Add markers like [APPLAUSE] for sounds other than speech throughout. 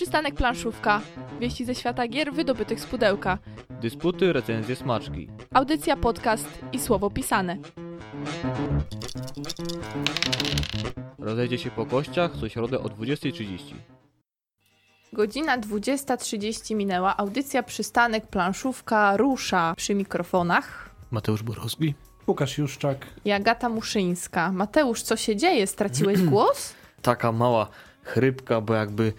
Przystanek planszówka. Wieści ze świata gier wydobytych z pudełka. Dysputy, recenzje, smaczki. Audycja, podcast i słowo pisane. Rozejdzie się po kościach co środę o 20.30. Godzina 20.30 minęła. Audycja Przystanek planszówka rusza przy mikrofonach. Mateusz Borowski. Łukasz Juszczak. I Agata Muszyńska. Mateusz, co się dzieje? Straciłeś głos? [CLEARS THROAT] Taka mała chrypka, bo jakby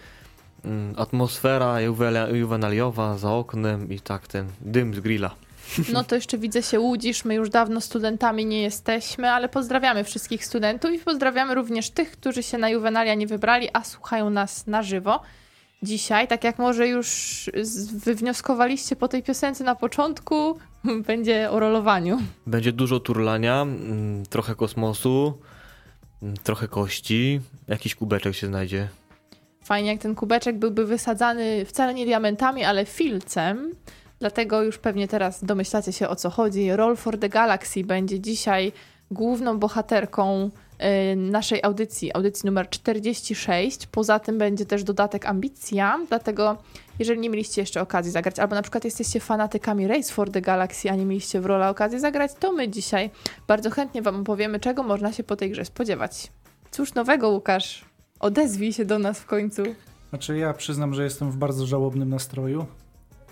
atmosfera juwela- juwenaliowa za oknem i tak ten dym z grilla. No to jeszcze widzę się łudzisz. My już dawno studentami nie jesteśmy, ale pozdrawiamy wszystkich studentów i pozdrawiamy również tych, którzy się na juwenalia nie wybrali, a słuchają nas na żywo. Dzisiaj, tak jak może już wywnioskowaliście po tej piosence na początku, [LAUGHS] będzie o rolowaniu. Będzie dużo turlania, mm, trochę kosmosu, mm, trochę kości, jakiś kubeczek się znajdzie. Fajnie, jak ten kubeczek byłby wysadzany wcale nie diamentami, ale filcem. Dlatego już pewnie teraz domyślacie się o co chodzi. Roll for the Galaxy będzie dzisiaj główną bohaterką y, naszej audycji, audycji numer 46. Poza tym będzie też dodatek Ambicja, dlatego jeżeli nie mieliście jeszcze okazji zagrać, albo na przykład jesteście fanatykami Race for the Galaxy, a nie mieliście w Rola okazji zagrać, to my dzisiaj bardzo chętnie Wam opowiemy, czego można się po tej grze spodziewać. Cóż nowego, Łukasz? Odezwij się do nas w końcu. Znaczy ja przyznam, że jestem w bardzo żałobnym nastroju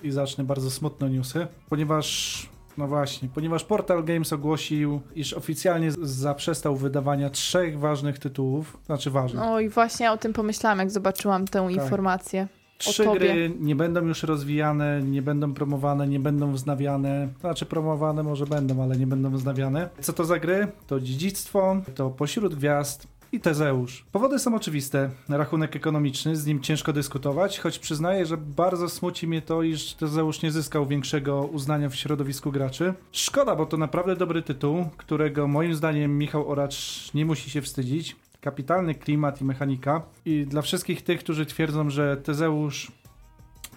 i zacznę bardzo smutne newsy, ponieważ no właśnie, ponieważ Portal Games ogłosił, iż oficjalnie zaprzestał wydawania trzech ważnych tytułów, znaczy ważnych. Oj, właśnie ja o tym pomyślałam, jak zobaczyłam tę Tak. informację. Trzy gry nie będą już rozwijane, nie będą promowane, nie będą wznawiane. Znaczy promowane może będą, ale nie będą wznawiane. Co to za gry? To Dziedzictwo, to Pośród Gwiazd i Tezeusz. Powody są oczywiste. Rachunek ekonomiczny, z nim ciężko dyskutować, choć przyznaję, że bardzo smuci mnie to, iż Tezeusz nie zyskał większego uznania w środowisku graczy. Szkoda, bo to naprawdę dobry tytuł, którego moim zdaniem Michał Oracz nie musi się wstydzić. Kapitalny klimat i mechanika. I dla wszystkich tych, którzy twierdzą, że Tezeusz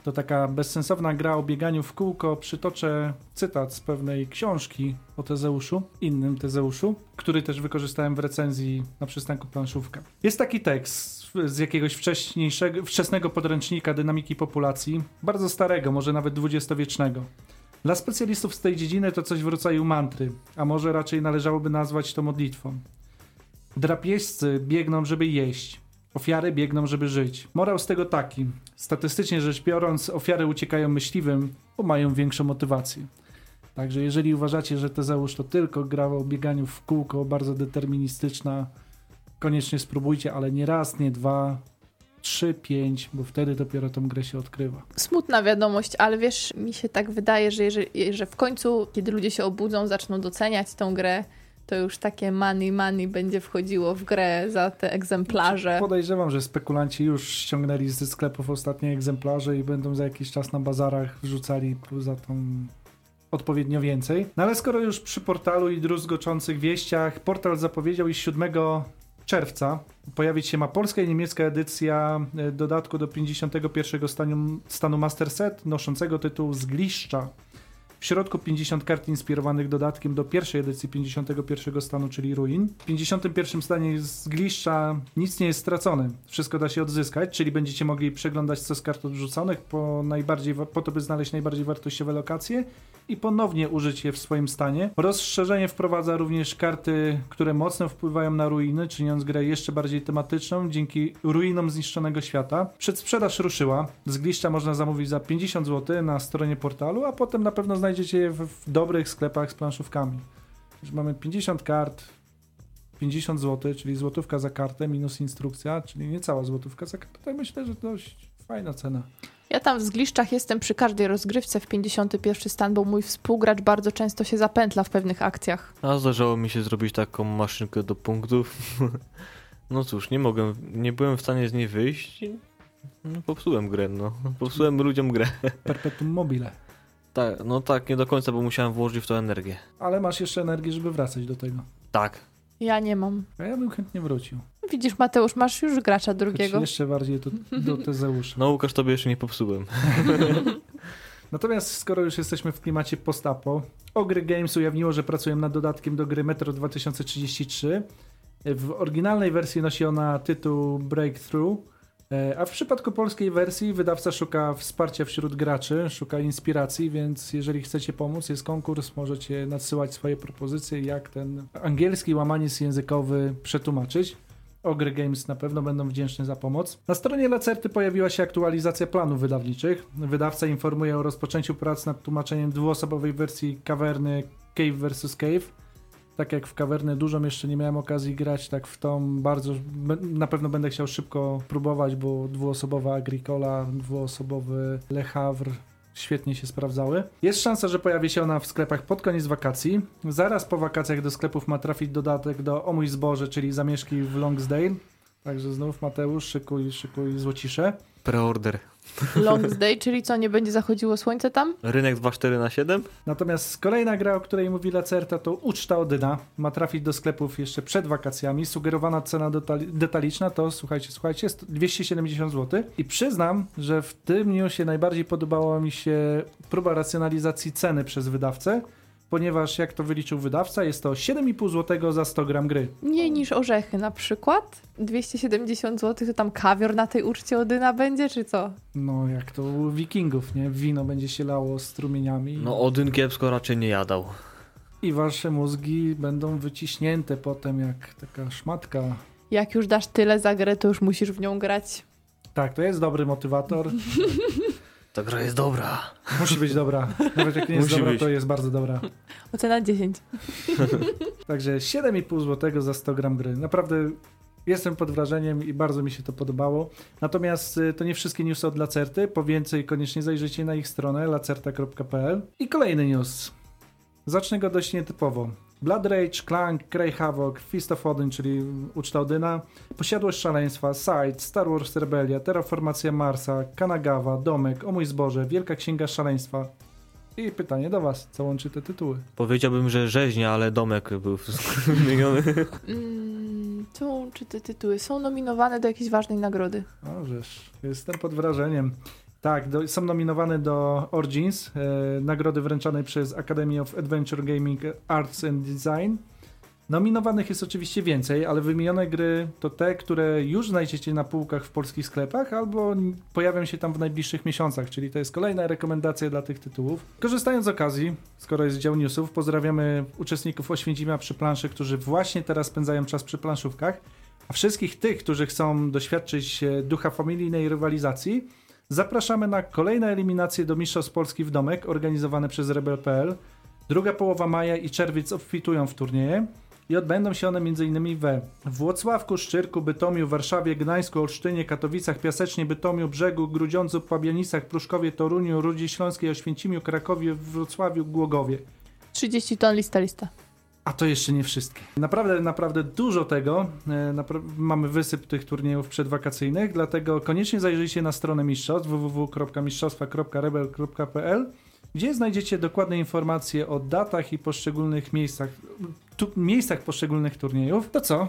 to taka bezsensowna gra o bieganiu w kółko, przytoczę cytat z pewnej książki o Tezeuszu, innym Tezeuszu, który też wykorzystałem w recenzji na przystanku planszówka. Jest taki tekst z jakiegoś wcześniejszego, wczesnego podręcznika dynamiki populacji, bardzo starego, może nawet dwudziestowiecznego. Dla specjalistów z tej dziedziny to coś w rodzaju mantry, a może raczej należałoby nazwać to modlitwą. Drapieżcy biegną, żeby jeść. Ofiary biegną, żeby żyć. Morał z tego taki. Statystycznie rzecz biorąc, ofiary uciekają myśliwym, bo mają większą motywację. Także jeżeli uważacie, że Tezeusz to tylko gra o bieganiu w kółko, bardzo deterministyczna, koniecznie spróbujcie, ale nie raz, nie dwa, trzy, pięć, bo wtedy dopiero tą grę się odkrywa. Smutna wiadomość, ale wiesz, mi się tak wydaje, że, jeżeli, że w końcu, kiedy ludzie się obudzą, zaczną doceniać tą grę, to już takie money money będzie wchodziło w grę za te egzemplarze. Podejrzewam, że spekulanci już ściągnęli ze sklepów ostatnie egzemplarze i będą za jakiś czas na bazarach wrzucali za tą odpowiednio więcej. No ale skoro już przy portalu i druzgoczących wieściach, portal zapowiedział, iż 7 czerwca pojawić się ma polska i niemiecka edycja e, dodatku do 51 stanu, stanu Master Set noszącego tytuł Zgliszcza. W środku 50 kart inspirowanych dodatkiem do pierwszej edycji 51 stanu, czyli Ruin. W 51 stanie Zgliszcza nic nie jest stracone. Wszystko da się odzyskać, czyli będziecie mogli przeglądać co z kart odrzuconych po, najbardziej, po to, by znaleźć najbardziej wartościowe lokacje i ponownie użyć je w swoim stanie. Rozszerzenie wprowadza również karty, które mocno wpływają na ruiny, czyniąc grę jeszcze bardziej tematyczną dzięki ruinom zniszczonego świata. Przedsprzedaż ruszyła. Zgliszcza można zamówić za 50 zł na stronie portalu, a potem na pewno znajdziecie je w, w dobrych sklepach z planszówkami. Już mamy 50 kart, 50 zł, czyli złotówka za kartę minus instrukcja, czyli niecała złotówka za kartę. Myślę, że dość fajna cena. Ja tam w Zgliszczach jestem przy każdej rozgrywce w 51 stan, bo mój współgracz bardzo często się zapętla w pewnych akcjach. A zdarzało mi się zrobić taką maszynkę do punktów. [LAUGHS] No cóż, nie mogłem, nie byłem w stanie z niej wyjść. i No, popsułem grę, no. Popsułem ludziom grę. Perpetuum mobile. Tak, no tak, nie do końca, bo musiałem włożyć w to energię. Ale masz jeszcze energię, żeby wracać do tego. Tak. Ja nie mam. A ja bym chętnie wrócił. Widzisz, Mateusz, masz już gracza Choć drugiego. jeszcze bardziej do, do [LAUGHS] Tezeusza. No Łukasz, tobie jeszcze nie popsułem. [LAUGHS] Natomiast skoro już jesteśmy w klimacie post-apo, Ogry Games ujawniło, że pracują nad dodatkiem do gry Metro 2033. W oryginalnej wersji nosi ona tytuł Breakthrough. E, A w przypadku polskiej wersji wydawca szuka wsparcia wśród graczy, szuka inspiracji, więc jeżeli chcecie pomóc, jest konkurs, możecie nadsyłać swoje propozycje, jak ten angielski łamaniec językowy przetłumaczyć. Ogry Games na pewno będą wdzięczni za pomoc. Na stronie Lacerty pojawiła się aktualizacja planów wydawniczych. Wydawca informuje o rozpoczęciu prac nad tłumaczeniem dwuosobowej wersji kawerny Cave vs. Cave. Tak jak w kawerny dużo jeszcze nie miałem okazji grać, tak w tą bardzo na pewno będę chciał szybko próbować, bo dwuosobowa Agricola, dwuosobowy Le Havre świetnie się sprawdzały. Jest szansa, że pojawi się ona w sklepach pod koniec wakacji. Zaraz po wakacjach do sklepów ma trafić dodatek do O mój zboże, czyli zamieszki w Longsdale. Także znów Mateusz, szykuj, szykuj złocisze. Preorder. Longsday, [LAUGHS] czyli co, nie będzie zachodziło słońce tam? Rynek 2.4 na 7? Natomiast kolejna gra, o której mówi Lacerta, to Uczta Odyna. Ma trafić do sklepów jeszcze przed wakacjami. Sugerowana cena detali- detaliczna to, słuchajcie, słuchajcie, jest 270 zł. I przyznam, że w tym newsie najbardziej podobała mi się próba racjonalizacji ceny przez wydawcę, ponieważ jak to wyliczył wydawca, jest to 7,5 zł za 100 gram gry. Mniej niż orzechy na przykład. 270 zł, to tam kawior na tej uczcie Odyna będzie, czy co? No, jak to u wikingów, nie? Wino będzie się lało strumieniami. No Odyn kiepsko raczej nie jadał. I wasze mózgi będą wyciśnięte potem jak taka szmatka. Jak już dasz tyle za grę, to już musisz w nią grać. Tak, to jest dobry motywator. [LAUGHS] Ta gra jest dobra. Musi być dobra. Nawet jak nie jest Musi dobra, być. to jest bardzo dobra. Ocena 10. [LAUGHS] Także 7,5 zł za 100 gram gry. Naprawdę jestem pod wrażeniem i bardzo mi się to podobało. Natomiast y, to nie wszystkie newsy od Lacerty. Po więcej koniecznie zajrzyjcie na ich stronę lacerta.pl. I kolejny news. Zacznę go dość nietypowo. Blood Rage, Clank, Grey Havoc, Fist of Odin, czyli uczta Odyna, Posiadłość Szaleństwa, Side, Star Wars Rebelia, Terraformacja Marsa, Kanagawa, Domek, O mój zboże, Wielka Księga Szaleństwa. I pytanie do was, co łączy te tytuły? Powiedziałbym, że rzeźnia, ale domek był [LAUGHS] wymieniony. Mm, co, czy te tytuły są nominowane do jakiejś ważnej nagrody? O, żeż, jestem pod wrażeniem. Tak, do, są nominowane do Origins, e, nagrody wręczonej przez Academy of Adventure Gaming Arts and Design. Nominowanych jest oczywiście więcej, ale wymienione gry to te, które już znajdziecie na półkach w polskich sklepach albo pojawią się tam w najbliższych miesiącach, czyli to jest kolejna rekomendacja dla tych tytułów. Korzystając z okazji, skoro jest dział newsów, pozdrawiamy uczestników Oświęcimia przy planszy, którzy właśnie teraz spędzają czas przy planszówkach. A wszystkich tych, którzy chcą doświadczyć e, ducha familijnej rywalizacji, zapraszamy na kolejne eliminacje do Mistrzostw Polski w Domek organizowane przez Rebel.pl. Druga połowa maja i czerwiec obfitują w turnieje i odbędą się one m.in. we Włocławku, Szczyrku, Bytomiu, Warszawie, Gdańsku, Olsztynie, Katowicach, Piasecznie, Bytomiu, Brzegu, Grudziądzu, Pabianicach, Pruszkowie, Toruniu, Rudzie Śląskiej, Oświęcimiu, Krakowie, Wrocławiu, Głogowie. 30 ton lista, lista. A to jeszcze nie wszystkie. Naprawdę, naprawdę dużo tego. E, mamy wysyp tych turniejów przedwakacyjnych, dlatego koniecznie zajrzyjcie na stronę mistrzostw www.mistrzostwa.rebel.pl gdzie znajdziecie dokładne informacje o datach i poszczególnych miejscach, tu, miejscach poszczególnych turniejów. To co?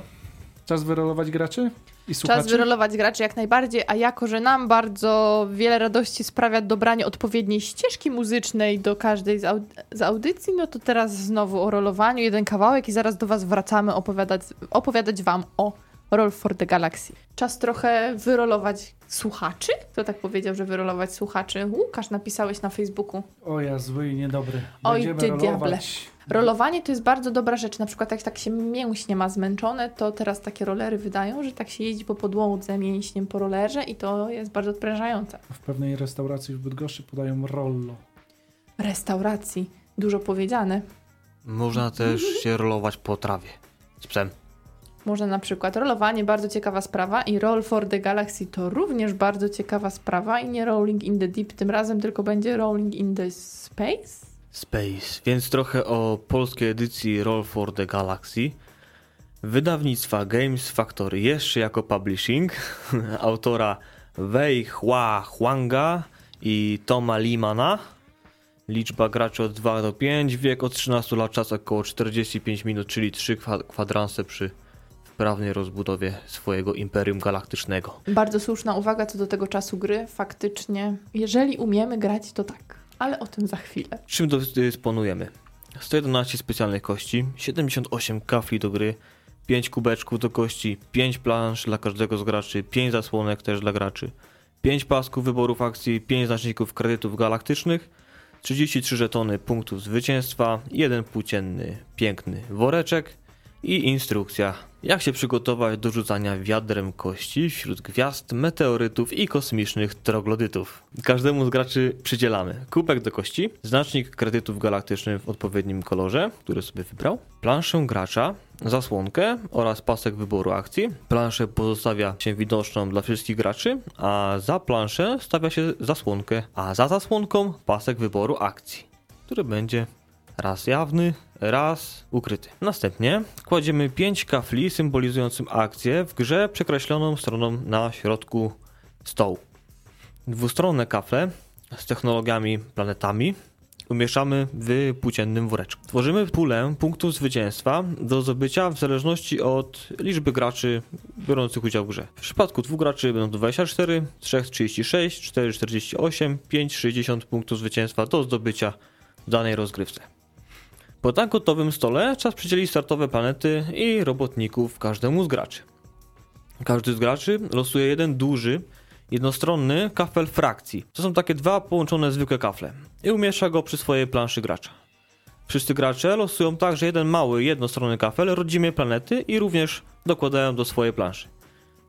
Czas wyrolować graczy i słuchaczy? Czas wyrolować graczy jak najbardziej, a jako, że nam bardzo wiele radości sprawia dobranie odpowiedniej ścieżki muzycznej do każdej z, aud- z audycji, no to teraz znowu o rolowaniu, jeden kawałek i zaraz do Was wracamy opowiadać, opowiadać Wam o Roll for the Galaxy. Czas trochę wyrolować słuchaczy? Kto tak powiedział, że wyrolować słuchaczy? Łukasz, napisałeś na Facebooku. O ja, zły i niedobry. Oj, ty diable. Rolowanie to jest bardzo dobra rzecz. Na przykład jak tak się mięśnie ma zmęczone, to teraz takie rolery wydają, że tak się jeździ po podłodze mięśniem po rolerze i to jest bardzo odprężające. W pewnej restauracji w Bydgoszczy podają rollo. Restauracji. Dużo powiedziane. Można też się rolować po trawie. Z psem. Można na przykład rolowanie, bardzo ciekawa sprawa i Roll for the Galaxy to również bardzo ciekawa sprawa i nie Rolling in the Deep tym razem, tylko będzie Rolling in the Space? Space, więc trochę o polskiej edycji Roll for the Galaxy. Wydawnictwa Games Factory jeszcze jako publishing, [LAUGHS] autora Wei Hua Huanga i Toma Limana. Liczba graczy od 2 do 5, wiek od 13 lat, czas około 45 minut, czyli 3 kwa- kwadranse przy wprawnej rozbudowie swojego Imperium Galaktycznego. Bardzo słuszna uwaga co do tego czasu gry. Faktycznie, jeżeli umiemy grać, to tak. Ale o tym za chwilę. Czym dysponujemy? 111 specjalnych kości, 78 kafli do gry, 5 kubeczków do kości, 5 plansz dla każdego z graczy, 5 zasłonek też dla graczy, 5 pasków wyborów akcji, 5 znaczników kredytów galaktycznych, 33 żetony punktów zwycięstwa, jeden płócienny piękny woreczek i instrukcja jak się przygotować do rzucania wiadrem kości wśród gwiazd, meteorytów i kosmicznych troglodytów. Każdemu z graczy przydzielamy kubek do kości, znacznik kredytów galaktycznych w odpowiednim kolorze, który sobie wybrał, planszę gracza, zasłonkę oraz pasek wyboru akcji. Planszę pozostawia się widoczną dla wszystkich graczy, a za planszę stawia się zasłonkę, a za zasłonką pasek wyboru akcji, który będzie raz jawny, raz ukryty. Następnie kładziemy 5 kafli symbolizującym akcję w grze przekreśloną stroną na środku stołu. Dwustronne kafle z technologiami planetami umieszczamy w płóciennym woreczku. Tworzymy pulę punktów zwycięstwa do zdobycia w zależności od liczby graczy biorących udział w grze. W przypadku dwóch graczy będą to 24, 3 36, 4 48, 5 60 punktów zwycięstwa do zdobycia w danej rozgrywce. Po tak gotowym stole czas przydzielić startowe planety i robotników każdemu z graczy. Każdy z graczy losuje jeden duży, jednostronny kafel frakcji. To są takie dwa połączone zwykłe kafle i umieszcza go przy swojej planszy gracza. Wszyscy gracze losują także jeden mały, jednostronny kafel rodzimej planety i również dokładają do swojej planszy.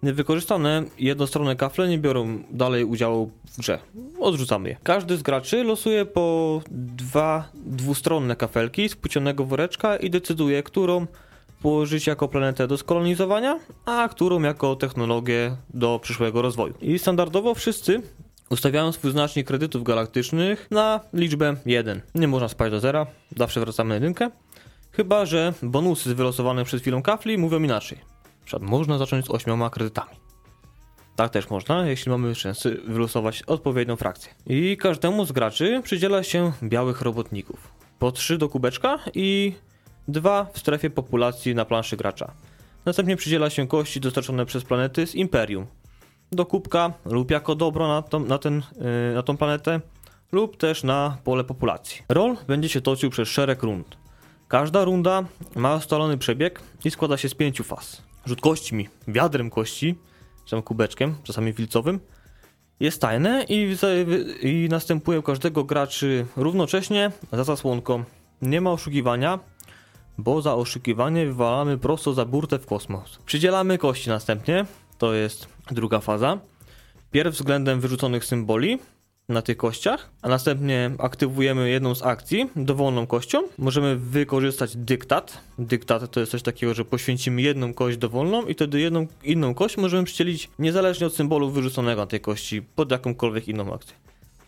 Niewykorzystane jednostronne kafle nie biorą dalej udziału w grze. Odrzucamy je. Każdy z graczy losuje po dwa dwustronne kafelki z płócionego woreczka i decyduje, którą położyć jako planetę do skolonizowania, a którą jako technologię do przyszłego rozwoju. I standardowo wszyscy ustawiają swój znacznik kredytów galaktycznych na liczbę 1. Nie można spać do zera, zawsze wracamy na jedynkę. Chyba, że bonusy wylosowane przed chwilą kafli mówią inaczej przykład można zacząć z ośmioma kredytami. Tak też można, jeśli mamy szansę wylosować odpowiednią frakcję. I każdemu z graczy przydziela się białych robotników. Po trzy do kubeczka i dwa w strefie populacji na planszy gracza. Następnie przydziela się kości dostarczone przez planety z Imperium. Do kubka lub jako dobro na, to, na, ten, yy, na tą planetę lub też na pole populacji. Rol będzie się toczył przez szereg rund. Każda runda ma ustalony przebieg i składa się z pięciu faz rzut kośćmi, wiadrem kości, czy kubeczkiem, czasami filcowym, jest tajne i, i następuje u każdego graczy równocześnie za zasłonką. Nie ma oszukiwania, bo za oszukiwanie wywalamy prosto za burtę w kosmos. Przydzielamy kości następnie, to jest druga faza. Pierw względem wyrzuconych symboli, na tych kościach, a następnie aktywujemy jedną z akcji dowolną kością. Możemy wykorzystać dyktat. Dyktat to jest coś takiego, że poświęcimy jedną kość dowolną i wtedy jedną inną kość możemy przydzielić niezależnie od symbolu wyrzuconego na tej kości pod jakąkolwiek inną akcję.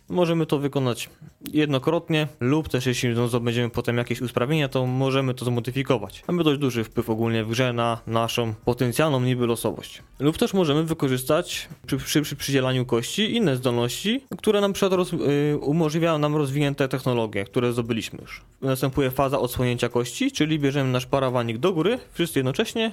Możemy to wykonać jednokrotnie lub też jeśli zdobędziemy potem jakieś usprawnienia, to możemy to zmodyfikować. Mamy dość duży wpływ ogólnie w grze na naszą potencjalną niby losowość. Lub też możemy wykorzystać przy, przy, przy przydzielaniu kości inne zdolności, które nam przed roz, yy, umożliwiają nam rozwinięte technologie, które zdobyliśmy już. Następuje faza odsłonięcia kości, czyli bierzemy nasz parawanik do góry, wszyscy jednocześnie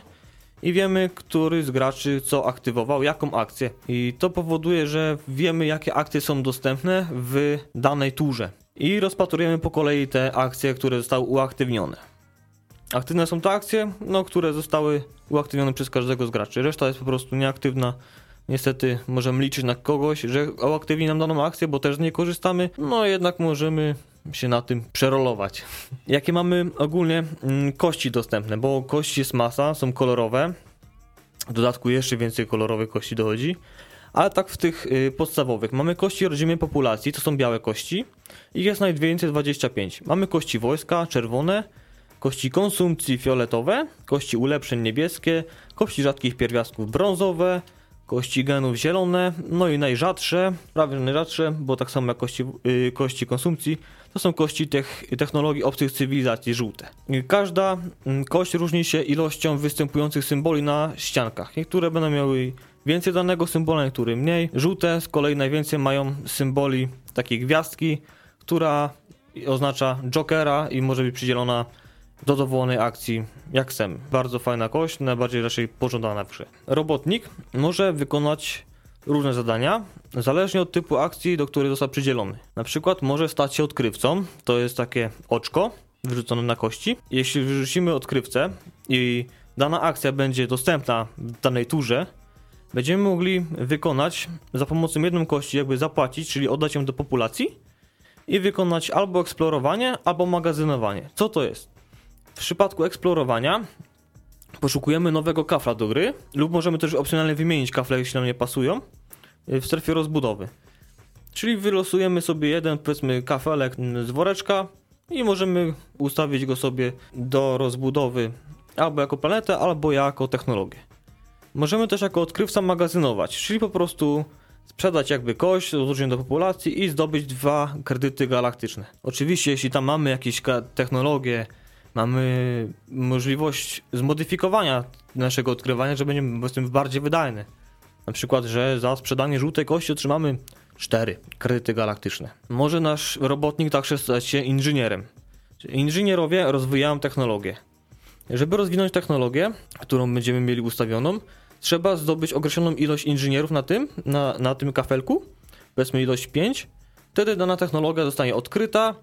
i wiemy, który z graczy co aktywował, jaką akcję. I to powoduje, że wiemy, jakie akcje są dostępne w danej turze. I rozpatrujemy po kolei te akcje, które zostały uaktywnione. Aktywne są te akcje, no, które zostały uaktywnione przez każdego z graczy. Reszta jest po prostu nieaktywna. Niestety możemy liczyć na kogoś, że uaktywni nam daną akcję, bo też z niej korzystamy. No jednak możemy się na tym przerolować. Jakie mamy ogólnie mm, kości dostępne, bo kości jest masa, są kolorowe. W dodatku jeszcze więcej kolorowych kości dochodzi. Ale tak w tych y, podstawowych. Mamy kości rodzimej populacji, to są białe kości. Ich jest najwięcej 25. Mamy kości wojska, czerwone, kości konsumpcji fioletowe, kości ulepszeń niebieskie, kości rzadkich pierwiastków brązowe, kości genów zielone, no i najrzadsze, prawie najrzadsze, bo tak samo jak kości, yy, kości konsumpcji, to są kości tych technologii obcych cywilizacji żółte. Każda mm, kość różni się ilością występujących symboli na ściankach. Niektóre będą miały więcej danego symbola, niektóre mniej. Żółte z kolei najwięcej mają symboli takiej gwiazdki, która oznacza Jokera i może być przydzielona do dowolnej akcji, jak chcemy. Bardzo fajna kość, najbardziej raczej pożądana w grze. Robotnik może wykonać różne zadania, zależnie od typu akcji, do której został przydzielony. Na przykład może stać się odkrywcą, to jest takie oczko wyrzucone na kości. Jeśli wyrzucimy odkrywcę i dana akcja będzie dostępna w danej turze, będziemy mogli wykonać za pomocą jednej kości, jakby zapłacić, czyli oddać ją do populacji i wykonać albo eksplorowanie, albo magazynowanie. Co to jest? W przypadku eksplorowania poszukujemy nowego kafla do gry, lub możemy też opcjonalnie wymienić kafle, jeśli nam nie pasują, y, w strefie rozbudowy. Czyli wylosujemy sobie jeden, powiedzmy, kafelek z woreczka i możemy ustawić go sobie do rozbudowy albo jako planetę, albo jako technologię. Możemy też jako odkrywca magazynować, czyli po prostu sprzedać jakby kość, rozłożyć do populacji i zdobyć dwa kredyty galaktyczne. Oczywiście, jeśli tam mamy jakieś technologie, mamy możliwość zmodyfikowania naszego odkrywania, że będziemy tym bardziej wydajny. Na przykład, że za sprzedanie żółtej kości otrzymamy cztery kredyty galaktyczne. Może nasz robotnik także stać się inżynierem. Inżynierowie rozwijają technologię. Żeby rozwinąć technologię, którą będziemy mieli ustawioną, trzeba zdobyć określoną ilość inżynierów na tym, na, na tym kafelku, powiedzmy ilość 5. Wtedy dana technologia zostanie odkryta,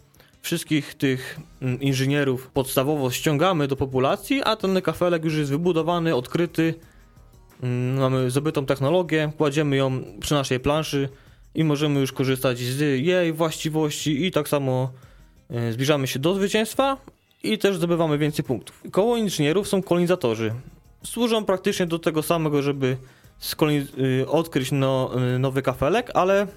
wszystkich tych mm, inżynierów podstawowo ściągamy do populacji, a ten kafelek już jest wybudowany, odkryty, mm, mamy zdobytą technologię, kładziemy ją przy naszej planszy i możemy już korzystać z jej właściwości i tak samo e, zbliżamy się do zwycięstwa i też zdobywamy więcej punktów. Koło inżynierów są kolonizatorzy. Służą praktycznie do tego samego, żeby y, odkryć no, y, nowy kafelek, ale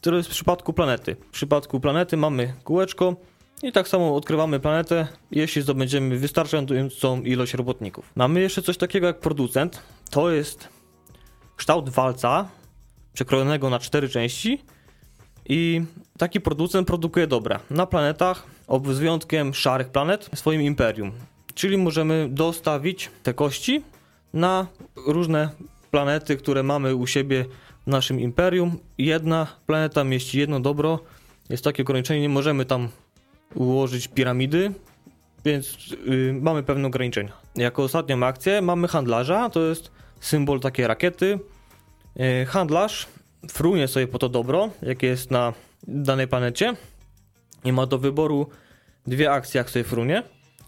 to jest w przypadku planety. W przypadku planety mamy kółeczko i tak samo odkrywamy planetę, jeśli zdobędziemy wystarczającą ilość robotników. Mamy jeszcze coś takiego jak producent. To jest kształt walca przekrojonego na cztery części i taki producent produkuje dobra na planetach, z wyjątkiem szarych planet, swoim imperium. Czyli możemy dostawić te kości na różne planety, które mamy u siebie w naszym imperium. Jedna planeta mieści jedno dobro. Jest takie ograniczenie, nie możemy tam ułożyć piramidy, więc yy, mamy pewne ograniczenia. Jako ostatnią akcję mamy handlarza, to jest symbol takiej rakiety. Yy, handlarz frunie sobie po to dobro, jakie jest na danej planecie i ma do wyboru dwie akcje, jak sobie frunie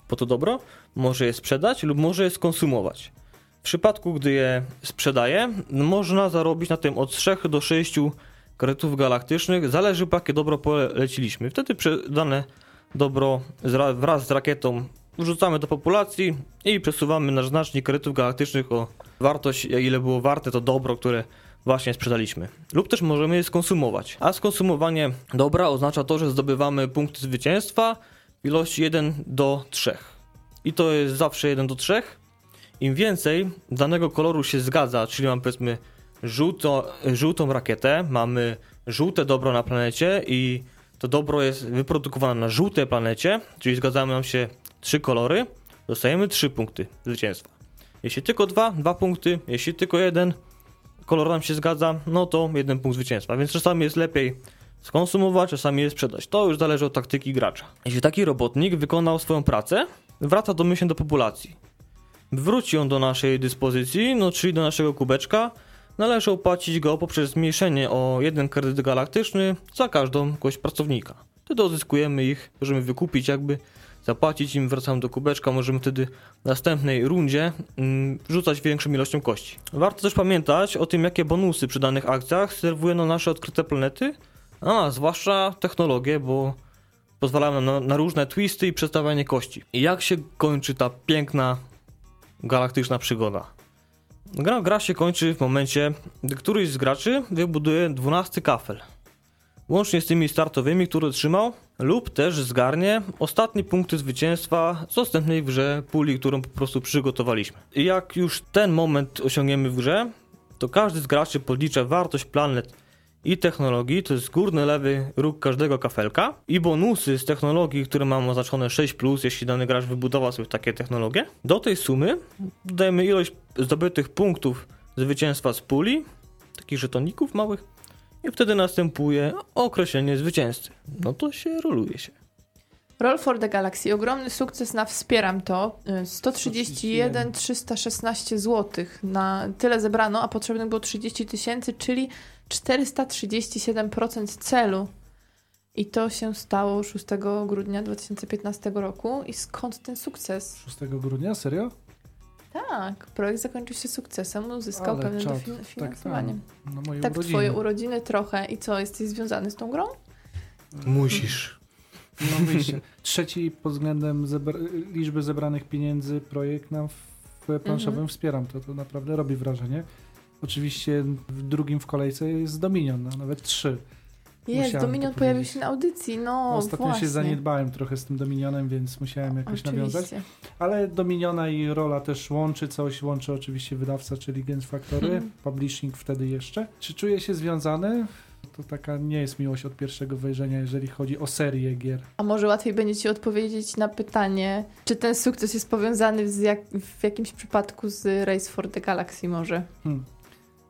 po to dobro. Może je sprzedać lub może je skonsumować. W przypadku, gdy je sprzedaje, można zarobić na tym od 3 do 6 kredytów galaktycznych, zależy po jakie dobro poleciliśmy. Wtedy dane dobro wraz z rakietą wrzucamy do populacji i przesuwamy nasz znacznik kredytów galaktycznych o wartość, ile było warte to dobro, które właśnie sprzedaliśmy. Lub też możemy je skonsumować. A skonsumowanie dobra oznacza to, że zdobywamy punkty zwycięstwa w ilości 1 do 3. I to jest zawsze 1 do 3. Im więcej danego koloru się zgadza, czyli mamy powiedzmy żółto, żółtą rakietę, mamy żółte dobro na planecie i to dobro jest wyprodukowane na żółtej planecie, czyli zgadzają nam się trzy kolory, dostajemy trzy punkty zwycięstwa. Jeśli tylko dwa, dwa punkty, jeśli tylko jeden kolor nam się zgadza, no to jeden punkt zwycięstwa. Więc czasami jest lepiej skonsumować, czasami je sprzedać. To już zależy od taktyki gracza. Jeśli taki robotnik wykonał swoją pracę, wraca domyślnie do populacji. Wróci on do naszej dyspozycji, no czyli do naszego kubeczka, należy opłacić go poprzez zmniejszenie o jeden kredyt galaktyczny za każdą kość pracownika. Wtedy odzyskujemy ich, możemy wykupić jakby, zapłacić im, wracamy do kubeczka, możemy wtedy w następnej rundzie mm, rzucać większą ilością kości. Warto też pamiętać o tym, jakie bonusy przy danych akcjach serwują na nasze odkryte planety, a zwłaszcza technologie, bo pozwalają na, na różne twisty i przedstawianie kości. I jak się kończy ta piękna galaktyczna przygoda? Gra, gra się kończy w momencie, gdy któryś z graczy wybuduje 12 kafel. Łącznie z tymi startowymi, które otrzymał, lub też zgarnie ostatnie punkty zwycięstwa z dostępnej w grze puli, którą po prostu przygotowaliśmy. I jak już ten moment osiągniemy w grze, to każdy z graczy podlicza wartość planet i technologii, to jest górny lewy róg każdego kafelka i bonusy z technologii, które mam oznaczone 6+, jeśli dany gracz wybudował sobie takie technologie. Do tej sumy dodajemy ilość zdobytych punktów zwycięstwa z puli, takich żetoników małych i wtedy następuje określenie zwycięzcy. No to się roluje się. Roll for the Galaxy. Ogromny sukces na Wspieram to. 131 316 zł. Na tyle zebrano, a potrzebnych było 30 tysięcy, czyli 437% celu. I to się stało 6 grudnia 2015 roku. I skąd ten sukces? 6 grudnia? Serio? Tak, projekt zakończył się sukcesem, uzyskał Ale pewne czad. dofi- Tak, finansowanie. tak. Na moje Tak, urodziny. twoje urodziny trochę. I co, jesteś związany z tą grą? Musisz. No wyjście. Trzeci pod względem zebra- liczby zebranych pieniędzy projekt nam w planszowym Mhm. wspieram. To, to naprawdę robi wrażenie. Oczywiście w drugim w kolejce jest Dominion, a nawet trzy. Jest, Musiałam Dominion pojawił się na audycji, no Ostatnio właśnie. się zaniedbałem trochę z tym Dominionem, więc musiałem jakoś nawiązać. Oczywiście. Ale Dominiona i Rola też łączy coś, łączy oczywiście wydawca, czyli Games Factory, Mhm. publishing wtedy jeszcze. Czy czuję się związany? To taka nie jest miłość od pierwszego wejrzenia, jeżeli chodzi o serię gier. A może łatwiej będzie ci odpowiedzieć na pytanie, czy ten sukces jest powiązany jak, w jakimś przypadku z Race for the Galaxy może? Hmm.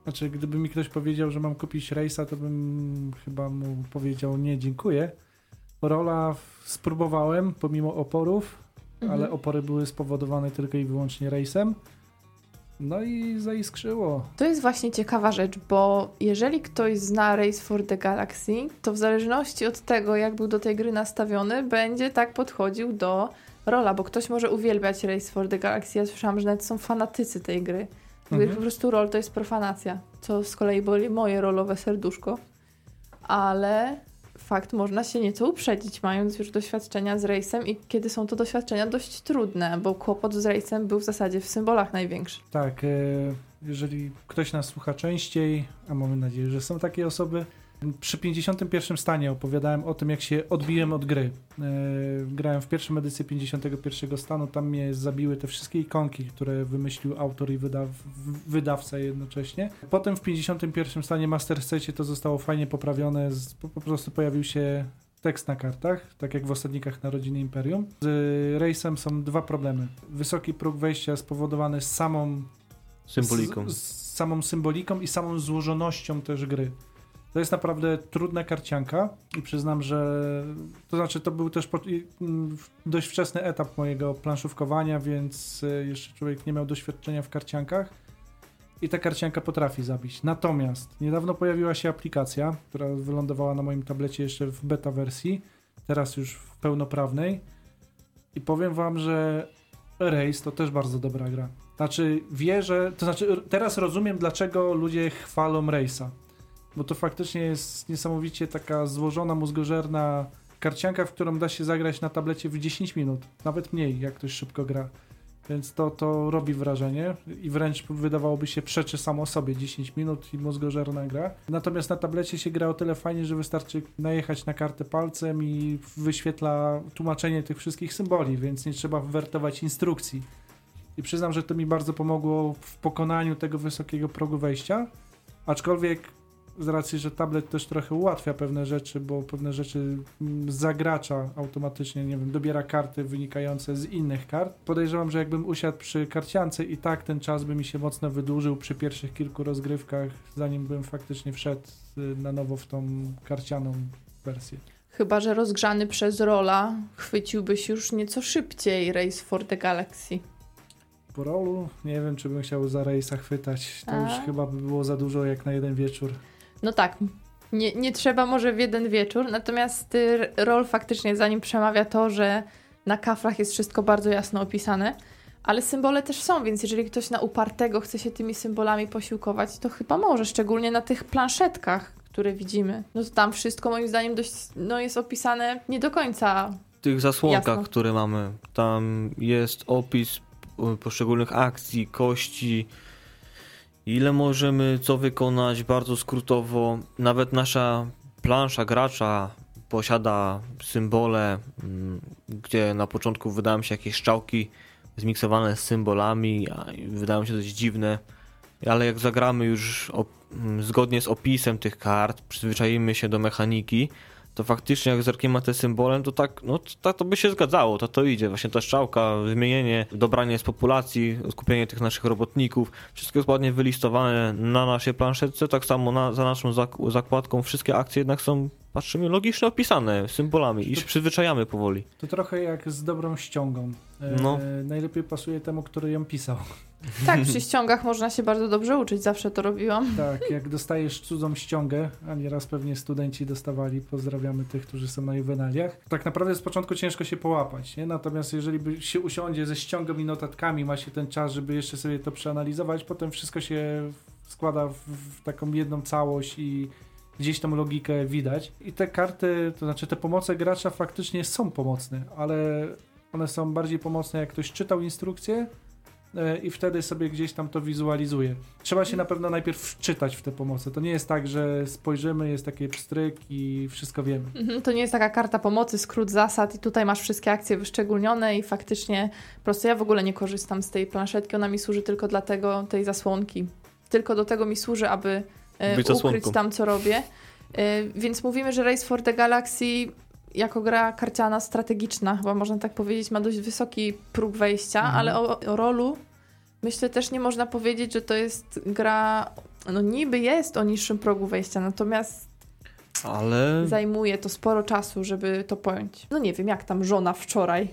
Znaczy, gdyby mi ktoś powiedział, że mam kupić Race'a, to bym chyba mu powiedział nie, dziękuję. Rola spróbowałem, pomimo oporów, Mhm. ale opory były spowodowane tylko i wyłącznie Race'em. No i zaiskrzyło. To jest właśnie ciekawa rzecz, bo jeżeli ktoś zna Race for the Galaxy, to w zależności od tego, jak był do tej gry nastawiony, będzie tak podchodził do rola, bo ktoś może uwielbiać Race for the Galaxy. Ja słyszałam, że nawet są fanatycy tej gry. Mhm. Po prostu rol to jest profanacja, co z kolei boli moje rolowe serduszko. Ale fakt, można się nieco uprzedzić, mając już doświadczenia z Race'em i kiedy są to doświadczenia dość trudne, bo kłopot z Race'em był w zasadzie w symbolach największy. Tak, e, jeżeli ktoś nas słucha częściej, a mamy nadzieję, że są takie osoby, przy 51 stanie opowiadałem o tym, jak się odbiłem od gry. E, grałem w pierwszą edycję 51 stanu, tam mnie zabiły te wszystkie ikonki, które wymyślił autor i wydaw, wydawca jednocześnie. Potem w 51 stanie Master Secie to zostało fajnie poprawione, po, prostu pojawił się tekst na kartach, tak jak w Osadnikach Narodziny Imperium. Z Race'em są dwa problemy. Wysoki próg wejścia spowodowany samą Symboliką. z, z samą symboliką i samą złożonością też gry. To jest naprawdę trudna karcianka i przyznam, że to znaczy to był też mm, dość wczesny etap mojego planszówkowania, więc e, jeszcze człowiek nie miał doświadczenia w karciankach i ta karcianka potrafi zabić. Natomiast niedawno pojawiła się aplikacja, która wylądowała na moim tablecie jeszcze w beta wersji, teraz już w pełnoprawnej i powiem wam, że Race to też bardzo dobra gra. Znaczy, wierzę, to znaczy, teraz rozumiem, dlaczego ludzie chwalą Race'a. Bo to faktycznie jest niesamowicie taka złożona, mózgożerna karcianka, w którą da się zagrać na tablecie w 10 minut. Nawet mniej, jak ktoś szybko gra. Więc to, to robi wrażenie i wręcz wydawałoby się przeczy samo sobie 10 minut i mózgożerna gra. Natomiast na tablecie się gra o tyle fajnie, że wystarczy najechać na kartę palcem i wyświetla tłumaczenie tych wszystkich symboli, więc nie trzeba wertować instrukcji. I przyznam, że to mi bardzo pomogło w pokonaniu tego wysokiego progu wejścia. Aczkolwiek z racji, że tablet też trochę ułatwia pewne rzeczy, bo pewne rzeczy mm, zagracza automatycznie, nie wiem, dobiera karty wynikające z innych kart. Podejrzewam, że jakbym usiadł przy karciance i tak ten czas by mi się mocno wydłużył przy pierwszych kilku rozgrywkach, zanim bym faktycznie wszedł y, na nowo w tą karcianą wersję. Chyba, że rozgrzany przez rola chwyciłbyś już nieco szybciej Race for the Galaxy. Po rolu nie wiem, czy bym chciał za rejsa chwytać. To A? już chyba by było za dużo jak na jeden wieczór. No tak, nie, nie trzeba może w jeden wieczór, natomiast y, rol faktycznie za nim przemawia to, że na kaflach jest wszystko bardzo jasno opisane, ale symbole też są, więc jeżeli ktoś na upartego chce się tymi symbolami posiłkować, to chyba może, szczególnie na tych planszetkach, które widzimy. No to tam wszystko moim zdaniem dość, no jest opisane nie do końca. W tych zasłonkach, Jasno. które mamy, tam jest opis y, poszczególnych akcji, kości, ile możemy co wykonać, bardzo skrótowo. Nawet nasza plansza gracza posiada symbole, mm, gdzie na początku wydają się jakieś szczałki zmiksowane z symbolami, wydają się dość dziwne, ale jak zagramy już zgodnie z opisem tych kart, przyzwyczajimy się do mechaniki, to faktycznie jak zerkniemy te symbole, to tak, no to, tak to by się zgadzało, to to idzie. Właśnie ta strzałka, wymienienie, dobranie z populacji, skupienie tych naszych robotników, wszystko jest ładnie wylistowane na naszej planszetce, tak samo na, za naszą zak- zakładką wszystkie akcje jednak są, patrzymy, logicznie opisane symbolami i się przyzwyczajamy powoli. To trochę jak z dobrą ściągą. E, No. Najlepiej pasuje temu, który ją pisał. Tak, [LAUGHS] przy ściągach można się bardzo dobrze uczyć, zawsze to robiłam. Tak, jak dostajesz cudzą ściągę, a nieraz pewnie studenci dostawali, pozdrawiamy tych, którzy są na juwenaliach, tak naprawdę z początku ciężko się połapać, nie? Natomiast jeżeli by się usiądzie ze ściągą i notatkami, ma się ten czas, żeby jeszcze sobie to przeanalizować, potem wszystko się składa w, taką jedną całość i gdzieś tą logikę widać. I te karty, to znaczy te pomoce gracza faktycznie są pomocne, ale one są bardziej pomocne, jak ktoś czytał instrukcję, i wtedy sobie gdzieś tam to wizualizuje. Trzeba się na pewno najpierw wczytać w te pomoce. To nie jest tak, że spojrzymy, jest taki pstryk i wszystko wiemy. Mhm, To nie jest taka karta pomocy, skrót zasad i tutaj masz wszystkie akcje wyszczególnione i faktycznie po prostu ja w ogóle nie korzystam z tej planszetki, ona mi służy tylko dlatego, tej zasłonki. Tylko do tego mi służy, aby e, Być ukryć zasłonką. tam, co robię. E, Więc mówimy, że Race for the Galaxy jako gra karciana strategiczna, chyba można tak powiedzieć, ma dość wysoki próg wejścia, Mhm. ale o, o rolu myślę też nie można powiedzieć, że to jest gra, no niby jest o niższym progu wejścia, natomiast Ale Zajmuje to sporo czasu, żeby to pojąć. No nie wiem, jak tam żona wczoraj.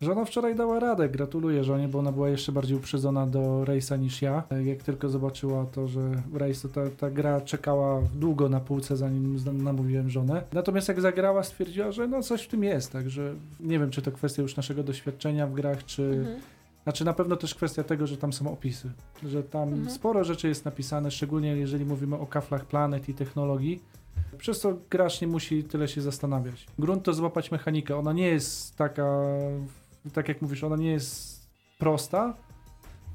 Żona wczoraj dała radę, gratuluję żonie, bo ona była jeszcze bardziej uprzedzona do Rejsa niż ja. Jak tylko zobaczyła to, że Rejs ta, ta gra czekała długo na półce, zanim namówiłem żonę. Natomiast jak zagrała, stwierdziła, że no coś w tym jest, także nie wiem, czy to kwestia już naszego doświadczenia w grach, czy... Mhm. Znaczy na pewno też kwestia tego, że tam są opisy, że tam Mhm. sporo rzeczy jest napisane, szczególnie jeżeli mówimy o kaflach planet i technologii. Przez to gracz nie musi tyle się zastanawiać. Grunt to złapać mechanikę. Ona nie jest taka, tak jak mówisz, ona nie jest prosta,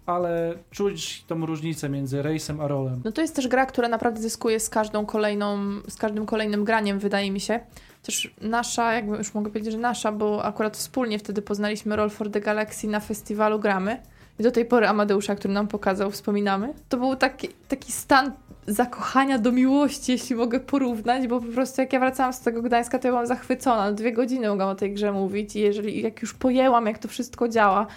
ale czuć tą różnicę między rejsem a rolem. No to jest też gra, która naprawdę zyskuje z każdą kolejną, z każdym kolejnym graniem, wydaje mi się. Też nasza, jakby już mogę powiedzieć, że nasza, bo akurat wspólnie wtedy poznaliśmy Roll for the Galaxy na festiwalu Gramy. I do tej pory Amadeusza, który nam pokazał, wspominamy. To był taki, taki stan zakochania do miłości, jeśli mogę porównać, bo po prostu jak ja wracałam z tego Gdańska, to ja byłam zachwycona. Dwie godziny mogłam o tej grze mówić i jeżeli, jak już pojęłam, jak to wszystko działa,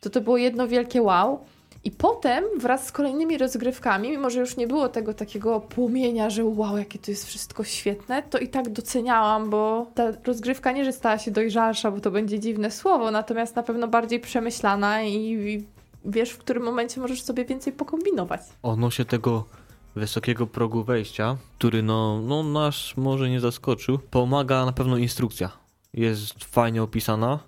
to to było jedno wielkie wow. I potem wraz z kolejnymi rozgrywkami, mimo że już nie było tego takiego płomienia, że wow, jakie to jest wszystko świetne, to i tak doceniałam, bo ta rozgrywka nie, że stała się dojrzalsza, bo to będzie dziwne słowo, natomiast na pewno bardziej przemyślana i, i wiesz, w którym momencie możesz sobie więcej pokombinować. odnośnie tego wysokiego progu wejścia, który no, no nas może nie zaskoczył, pomaga na pewno instrukcja. Jest fajnie opisana,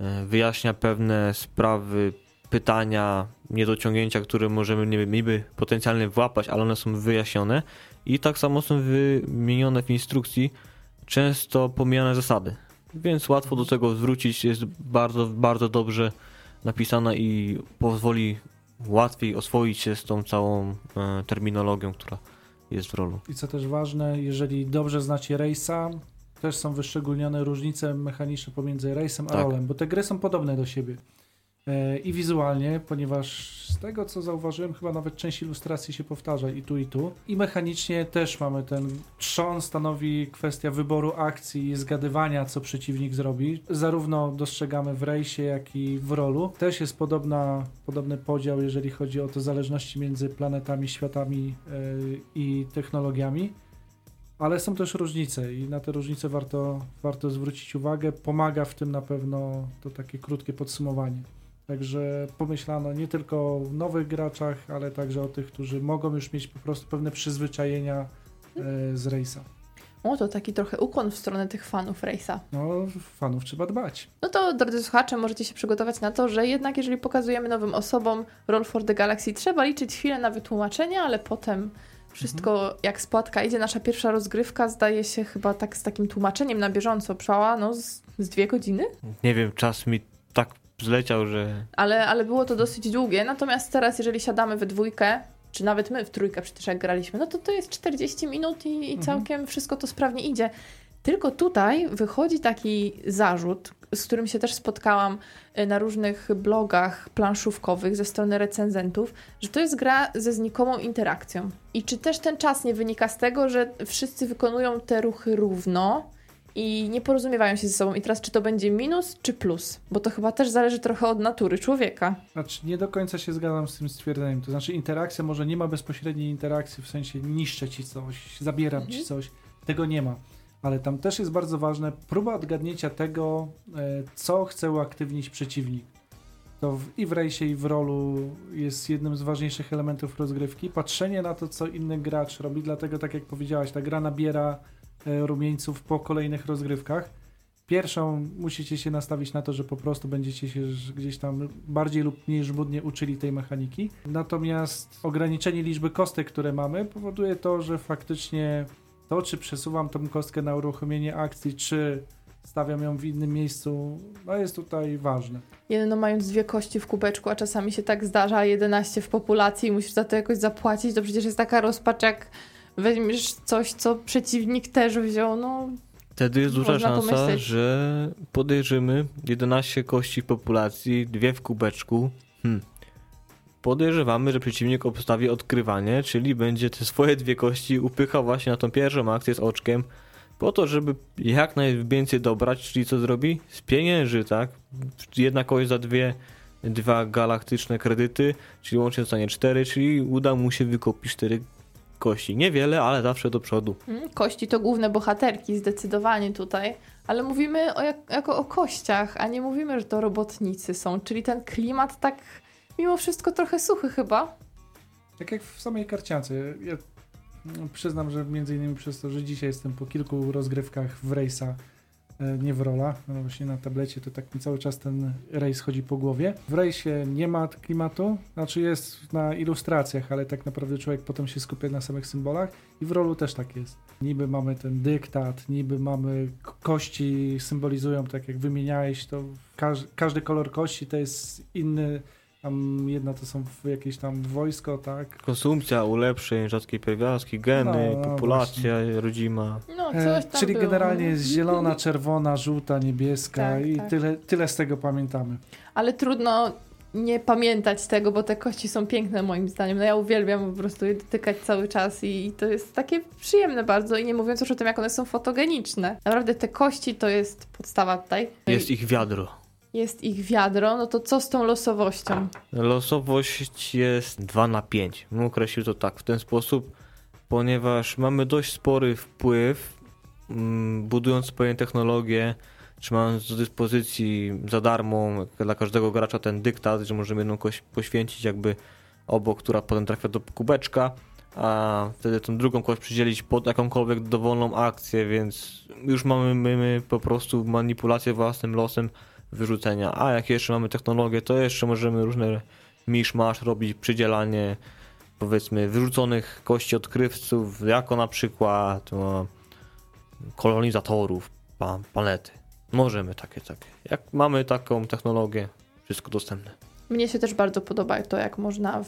e, wyjaśnia pewne sprawy, pytania, niedociągnięcia, które możemy niby potencjalnie włapać, ale one są wyjaśnione i tak samo są wymienione w instrukcji często pomijane zasady. Więc łatwo do tego zwrócić, jest bardzo, bardzo dobrze napisana i pozwoli łatwiej oswoić się z tą całą e, terminologią, która jest w rolu. I co też ważne, jeżeli dobrze znacie Rejsa, też są wyszczególnione różnice mechaniczne pomiędzy Rejsem a Tak. Rolem, bo te gry są podobne do siebie. E, I wizualnie, ponieważ z tego co zauważyłem, chyba nawet część ilustracji się powtarza i tu, i tu. I mechanicznie też mamy ten trzon, stanowi kwestia wyboru akcji i zgadywania, co przeciwnik zrobi. Zarówno dostrzegamy w rejsie, jak i w rolu. Też jest podobna, podobny podział, jeżeli chodzi o te zależności między planetami, światami e, i technologiami. Ale są też różnice i na te różnice warto, warto zwrócić uwagę. Pomaga w tym na pewno to takie krótkie podsumowanie. Także pomyślano nie tylko o nowych graczach, ale także o tych, którzy mogą już mieć po prostu pewne przyzwyczajenia e, z rejsa. O, to taki trochę ukłon w stronę tych fanów Race'a. No, fanów trzeba dbać. No to, drodzy słuchacze, możecie się przygotować na to, że jednak jeżeli pokazujemy nowym osobom Roll for the Galaxy, trzeba liczyć chwilę na wytłumaczenie, ale potem wszystko jak spłatka idzie. Nasza pierwsza rozgrywka zdaje się chyba tak z takim tłumaczeniem na bieżąco trwała, no z, z dwie godziny, Nie wiem, czas mi tak zleciał, że ale, ale było to dosyć długie. Natomiast teraz, jeżeli siadamy we dwójkę, czy nawet my w trójkę przecież jak graliśmy, no to to jest 40 minut i, i Mhm. całkiem wszystko to sprawnie idzie. Tylko tutaj wychodzi taki zarzut, z którym się też spotkałam y, na różnych blogach planszówkowych ze strony recenzentów, że to jest gra ze znikomą interakcją. I czy też ten czas nie wynika z tego, że wszyscy wykonują te ruchy równo i nie porozumiewają się ze sobą. I teraz czy to będzie minus czy plus? Bo to chyba też zależy trochę od natury człowieka. Znaczy, nie do końca się zgadzam z tym stwierdzeniem. To znaczy, interakcja może nie ma bezpośredniej interakcji, w sensie niszczę ci coś, zabieram ci Mhm. coś. Tego nie ma. Ale tam też jest bardzo ważne próba odgadnięcia tego, e, co chce uaktywnić przeciwnik. to w, i w rejsie, i w rolu jest jednym z ważniejszych elementów rozgrywki. Patrzenie na to, co inny gracz robi, dlatego tak jak powiedziałaś, ta gra nabiera rumieńców po kolejnych rozgrywkach. Pierwszą musicie się nastawić na to, że po prostu będziecie się gdzieś tam bardziej lub mniej żmudnie uczyli tej mechaniki. Natomiast ograniczenie liczby kostek, które mamy, powoduje to, że faktycznie to, czy przesuwam tą kostkę na uruchomienie akcji, czy stawiam ją w innym miejscu, no jest tutaj ważne. Jedno mając dwie kości w kubeczku, a czasami się tak zdarza, 11 w populacji i musisz za to jakoś zapłacić, to przecież jest taka rozpacz, jak weźmiesz coś, co przeciwnik też wziął, no Wtedy jest duża szansa, pomyśleć. że podejrzymy 11 kości w populacji, dwie w kubeczku. Hmm. Podejrzewamy, że przeciwnik obstawi odkrywanie, czyli będzie te swoje dwie kości upychał właśnie na tą pierwszą akcję z oczkiem, po to, żeby jak najwięcej dobrać, czyli co zrobi? Spienięży, tak? Jedna kość za dwie, dwa galaktyczne kredyty, czyli łącznie zostanie cztery, czyli uda mu się wykupić cztery kości. Niewiele, ale zawsze do przodu. Mm, Kości to główne bohaterki, zdecydowanie tutaj, ale mówimy o jak, jako o kościach, a nie mówimy, że to robotnicy są, czyli ten klimat tak mimo wszystko trochę suchy chyba. Tak jak w samej karciance. Ja przyznam, że między innymi przez to, że dzisiaj jestem po kilku rozgrywkach w rejsa, nie w rola, no właśnie na tablecie to tak mi cały czas ten rejs chodzi po głowie. W rejsie nie ma klimatu, znaczy jest na ilustracjach, ale tak naprawdę człowiek potem się skupia na samych symbolach i w rolu też tak jest. Niby mamy ten dyktat, niby mamy kości symbolizują, tak jak wymieniałeś, to każ, każdy kolor kości to jest inny tam jedna to są jakieś tam wojsko, tak? Konsumpcja, ulepszeń, rzadkie pierwiastki, geny, No, no populacja rodzima. No, E, coś tam czyli było. generalnie jest zielona, [LAUGHS] czerwona, żółta, niebieska Tak, i tak. Tyle, tyle z tego pamiętamy. Ale trudno nie pamiętać tego, bo te kości są piękne moim zdaniem. No ja uwielbiam po prostu je dotykać cały czas i, i to jest takie przyjemne bardzo i nie mówiąc już o tym, jak one są fotogeniczne. Naprawdę te kości to jest podstawa tutaj. Jest ich wiadro. Jest ich wiadro, no to co z tą losowością? Losowość jest 2 na 5. Bym określił to tak, w ten sposób, ponieważ mamy dość spory wpływ, mm, budując swoje technologie, czy mając do dyspozycji za darmo dla każdego gracza ten dyktat, że możemy jedną kość poświęcić jakby obok, która potem trafia do kubeczka, a wtedy tą drugą kość przydzielić pod jakąkolwiek dowolną akcję, więc już mamy my po prostu manipulację własnym losem wyrzucenia. A jak jeszcze mamy technologię, to jeszcze możemy różne miszmasz robić, przydzielanie powiedzmy wyrzuconych kości odkrywców, jako na przykład no, kolonizatorów pa, planety. Możemy takie, takie. Jak mamy taką technologię, wszystko dostępne. Mnie się też bardzo podoba to, jak można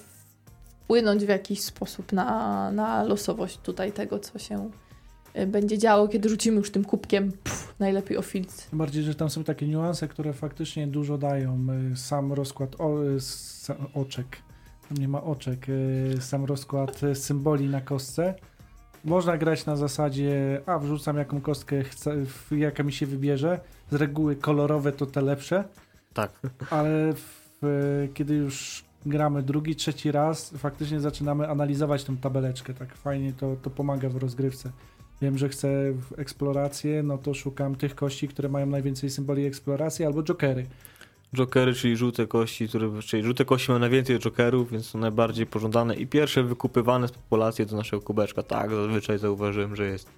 wpłynąć w jakiś sposób na, na losowość tutaj tego, co się będzie działo, kiedy rzucimy już tym kubkiem. Pff, najlepiej o filc. Tym bardziej, że tam są takie niuanse, które faktycznie dużo dają. Y, Sam rozkład o, y, sa- oczek, tam nie ma oczek, y, sam rozkład y, symboli na kostce. Można grać na zasadzie, a wrzucam jaką kostkę, chcę, jaka mi się wybierze. Z reguły kolorowe to te lepsze. Tak. ale w, kiedy już gramy drugi, trzeci raz, faktycznie zaczynamy analizować tą tabeleczkę. Tak fajnie to, to pomaga w rozgrywce. Wiem, że chcę w eksplorację, no to szukam tych kości, które mają najwięcej symboli eksploracji, albo jokery. Jokery, czyli żółte kości, które, czyli żółte kości mają najwięcej jokerów, więc są najbardziej pożądane i pierwsze wykupywane z populacji do naszego kubeczka. Tak, zazwyczaj zauważyłem, że jest.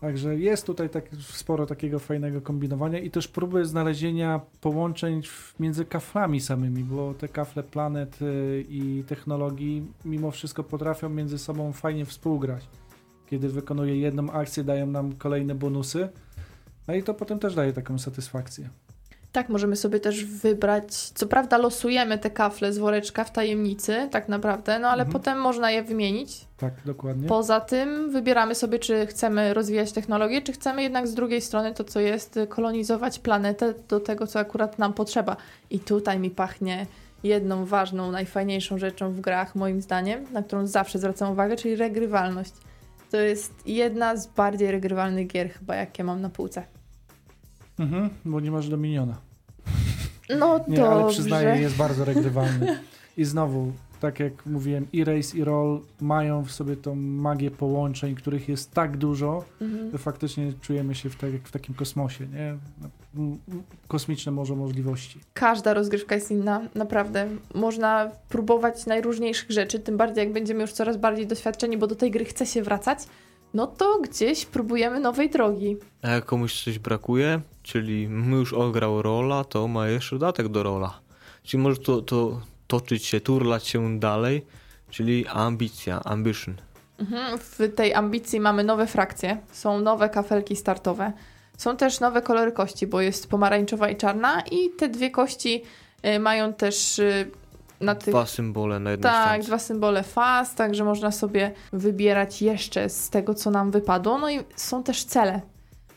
Także jest tutaj tak sporo takiego fajnego kombinowania i też próby znalezienia połączeń między kaflami samymi, bo te kafle planet y, i technologii mimo wszystko potrafią między sobą fajnie współgrać. Kiedy wykonuje jedną akcję, dają nam kolejne bonusy. No i to potem też daje taką satysfakcję. Tak, możemy sobie też wybrać. Co prawda, losujemy te kafle z woreczka w tajemnicy, tak naprawdę, no ale Mhm. potem można je wymienić. Tak, dokładnie. Poza tym wybieramy sobie, czy chcemy rozwijać technologię, czy chcemy jednak z drugiej strony to, co jest, y, kolonizować planetę do tego, co akurat nam potrzeba. I tutaj mi pachnie jedną ważną, najfajniejszą rzeczą w grach, moim zdaniem, na którą zawsze zwracam uwagę, czyli regrywalność. To jest jedna z bardziej regrywalnych gier chyba, jakie mam na półce. Mhm, bo nie masz Dominiona. No Nie, ale przyznaję, jest bardzo regrywalny. I znowu, tak jak mówiłem, i race, i roll mają w sobie tą magię połączeń, których jest tak dużo, Mhm. że faktycznie czujemy się w, tak, jak w takim kosmosie, nie? Kosmiczne morze możliwości. Każda rozgrywka jest inna, naprawdę. Można próbować najróżniejszych rzeczy, tym bardziej jak będziemy już coraz bardziej doświadczeni, bo do tej gry chce się wracać, no to gdzieś próbujemy nowej drogi. A jak komuś coś brakuje, czyli my już ograł rola, to ma jeszcze dodatek do rola. Czyli może to, to toczyć się, turlać się dalej, czyli ambicja, ambition. Mhm. W tej ambicji mamy nowe frakcje, są nowe kafelki startowe, są też nowe kolory kości, bo jest pomarańczowa i czarna i te dwie kości y, mają też y, na tych... Dwa symbole na jednej Tak, ściance. dwa symbole faz, także można sobie wybierać jeszcze z tego, co nam wypadło. No i są też cele.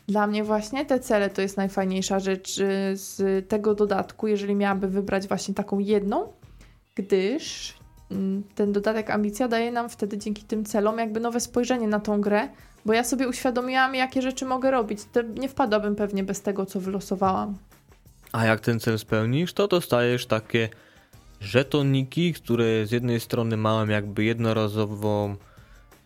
Dla mnie właśnie te cele to jest najfajniejsza rzecz y, z tego dodatku, jeżeli miałabym wybrać właśnie taką jedną, gdyż mm, ten dodatek ambicja daje nam wtedy dzięki tym celom jakby nowe spojrzenie na tą grę, bo ja sobie uświadomiłam, jakie rzeczy mogę robić. Nie wpadłabym pewnie bez tego, co wylosowałam. A jak ten cel spełnisz, to dostajesz takie żetoniki, które z jednej strony mają jakby jednorazową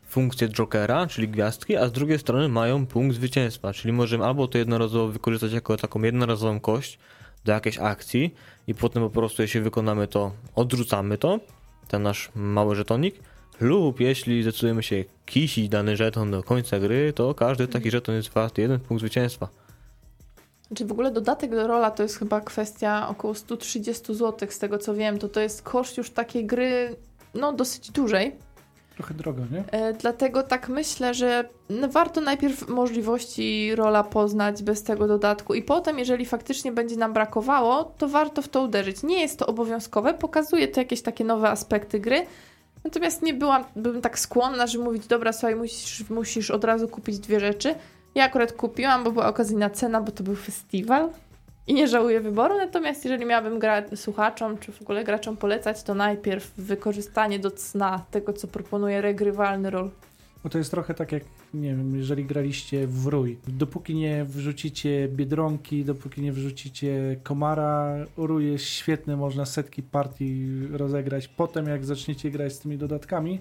funkcję jokera, czyli gwiazdki, a z drugiej strony mają punkt zwycięstwa, czyli możemy albo to jednorazowo wykorzystać jako taką jednorazową kość do jakiejś akcji i potem po prostu jeśli wykonamy to, odrzucamy to, ten nasz mały żetonik, lub jeśli zdecydujemy się kisić dany żeton do końca gry, to każdy taki żeton jest wart jeden punkt zwycięstwa. Czy w ogóle dodatek do rola to jest chyba kwestia około 130 zł, z tego co wiem, to to jest koszt już takiej gry, no dosyć dużej. Trochę drogo, nie? E, dlatego tak myślę, że warto najpierw możliwości rola poznać bez tego dodatku i potem, jeżeli faktycznie będzie nam brakowało, to warto w to uderzyć. Nie jest to obowiązkowe, pokazuje to jakieś takie nowe aspekty gry, natomiast nie byłam bym tak skłonna, żeby mówić, dobra, słuchaj, musisz, musisz od razu kupić dwie rzeczy. Ja akurat kupiłam, bo była okazyjna cena, bo to był festiwal i nie żałuję wyboru, natomiast jeżeli miałabym gra słuchaczom, czy w ogóle graczom polecać, to najpierw wykorzystanie do cna tego, co proponuje regrywalny rol. Bo to jest trochę tak jak, nie wiem, jeżeli graliście w Rój. Dopóki nie wrzucicie Biedronki, dopóki nie wrzucicie Komara, Rój jest świetny, można setki partii rozegrać. Potem jak zaczniecie grać z tymi dodatkami,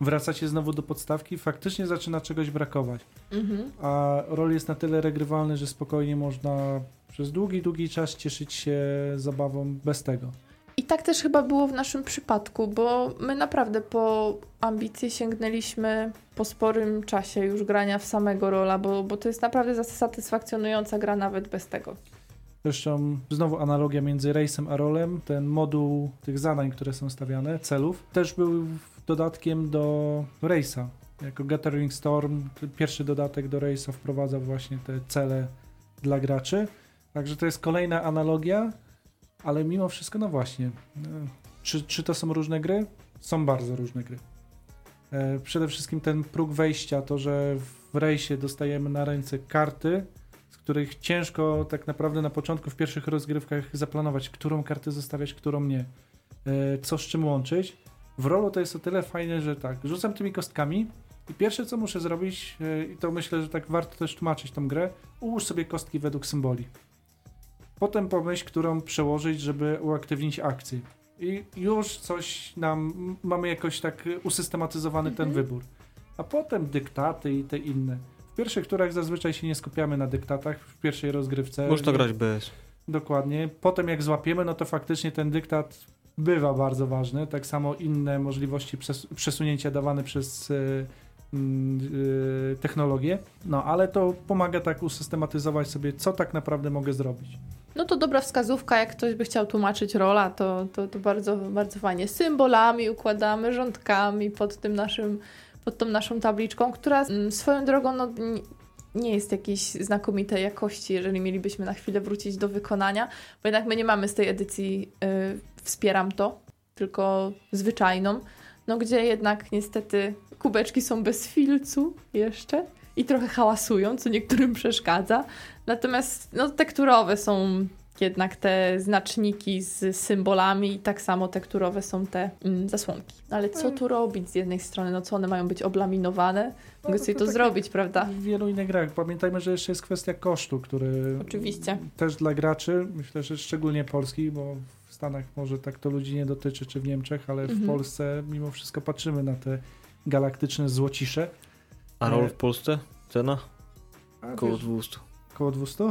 wracacie znowu do podstawki, faktycznie zaczyna czegoś brakować. Mhm. A rol jest na tyle regrywalny, że spokojnie można przez długi, długi czas cieszyć się zabawą bez tego. I tak też chyba było w naszym przypadku, bo my naprawdę po ambicje sięgnęliśmy po sporym czasie już grania w samego rola, bo, bo to jest naprawdę satysfakcjonująca gra nawet bez tego. Zresztą znowu analogia między Race'em a Rolem. Ten moduł tych zadań, które są stawiane, celów, też był dodatkiem do Race'a. Jako Gathering Storm, pierwszy dodatek do Race'a wprowadza właśnie te cele dla graczy. Także to jest kolejna analogia, ale mimo wszystko, no właśnie, e, czy, czy to są różne gry? Są bardzo różne gry. E, Przede wszystkim ten próg wejścia, to, że w rejsie dostajemy na ręce karty, z których ciężko tak naprawdę na początku w pierwszych rozgrywkach zaplanować, którą kartę zostawiać, którą nie. E, Co z czym łączyć. W rolu to jest o tyle fajne, że tak, rzucam tymi kostkami i pierwsze co muszę zrobić, i to myślę, że tak warto też tłumaczyć tą grę, ułóż sobie kostki według symboli. Potem pomyśl, którą przełożyć, żeby uaktywnić akcję. I już coś nam, mamy jakoś tak usystematyzowany ten Mhm. wybór. A potem dyktaty i te inne. W pierwszych turach zazwyczaj się nie skupiamy na dyktatach, w pierwszej rozgrywce. Można nie- grać bez. Dokładnie. Potem jak złapiemy, no to faktycznie ten dyktat bywa bardzo ważny. Tak samo inne możliwości przes przesunięcia dawane przez y, y, technologię. No ale to pomaga tak usystematyzować sobie, co tak naprawdę mogę zrobić. No to dobra wskazówka, jak ktoś by chciał tłumaczyć rola, to, to, to bardzo, bardzo fajnie. Symbolami układamy, rządkami pod tym naszym, pod tą naszą tabliczką, która mm, swoją drogą no, nie jest jakiejś znakomitej jakości, jeżeli mielibyśmy na chwilę wrócić do wykonania, bo jednak my nie mamy z tej edycji y, Wspieram to, tylko zwyczajną, no gdzie jednak niestety kubeczki są bez filcu jeszcze i trochę hałasują, co niektórym przeszkadza. Natomiast no, tekturowe są jednak te znaczniki z symbolami i tak samo tekturowe są te mm, zasłonki. Ale co tu robić z jednej strony? No co one mają być oblaminowane? Mogę sobie to tak jak zrobić, prawda? W wielu innych grach. Pamiętajmy, że jeszcze jest kwestia kosztu, który Oczywiście. też dla graczy, myślę, że szczególnie polskich, bo w Stanach może tak to ludzi nie dotyczy, czy w Niemczech, ale w Mhm. Polsce mimo wszystko patrzymy na te galaktyczne złocisze. A roll w Polsce? Cena? Około wiesz, 200. Koło 200?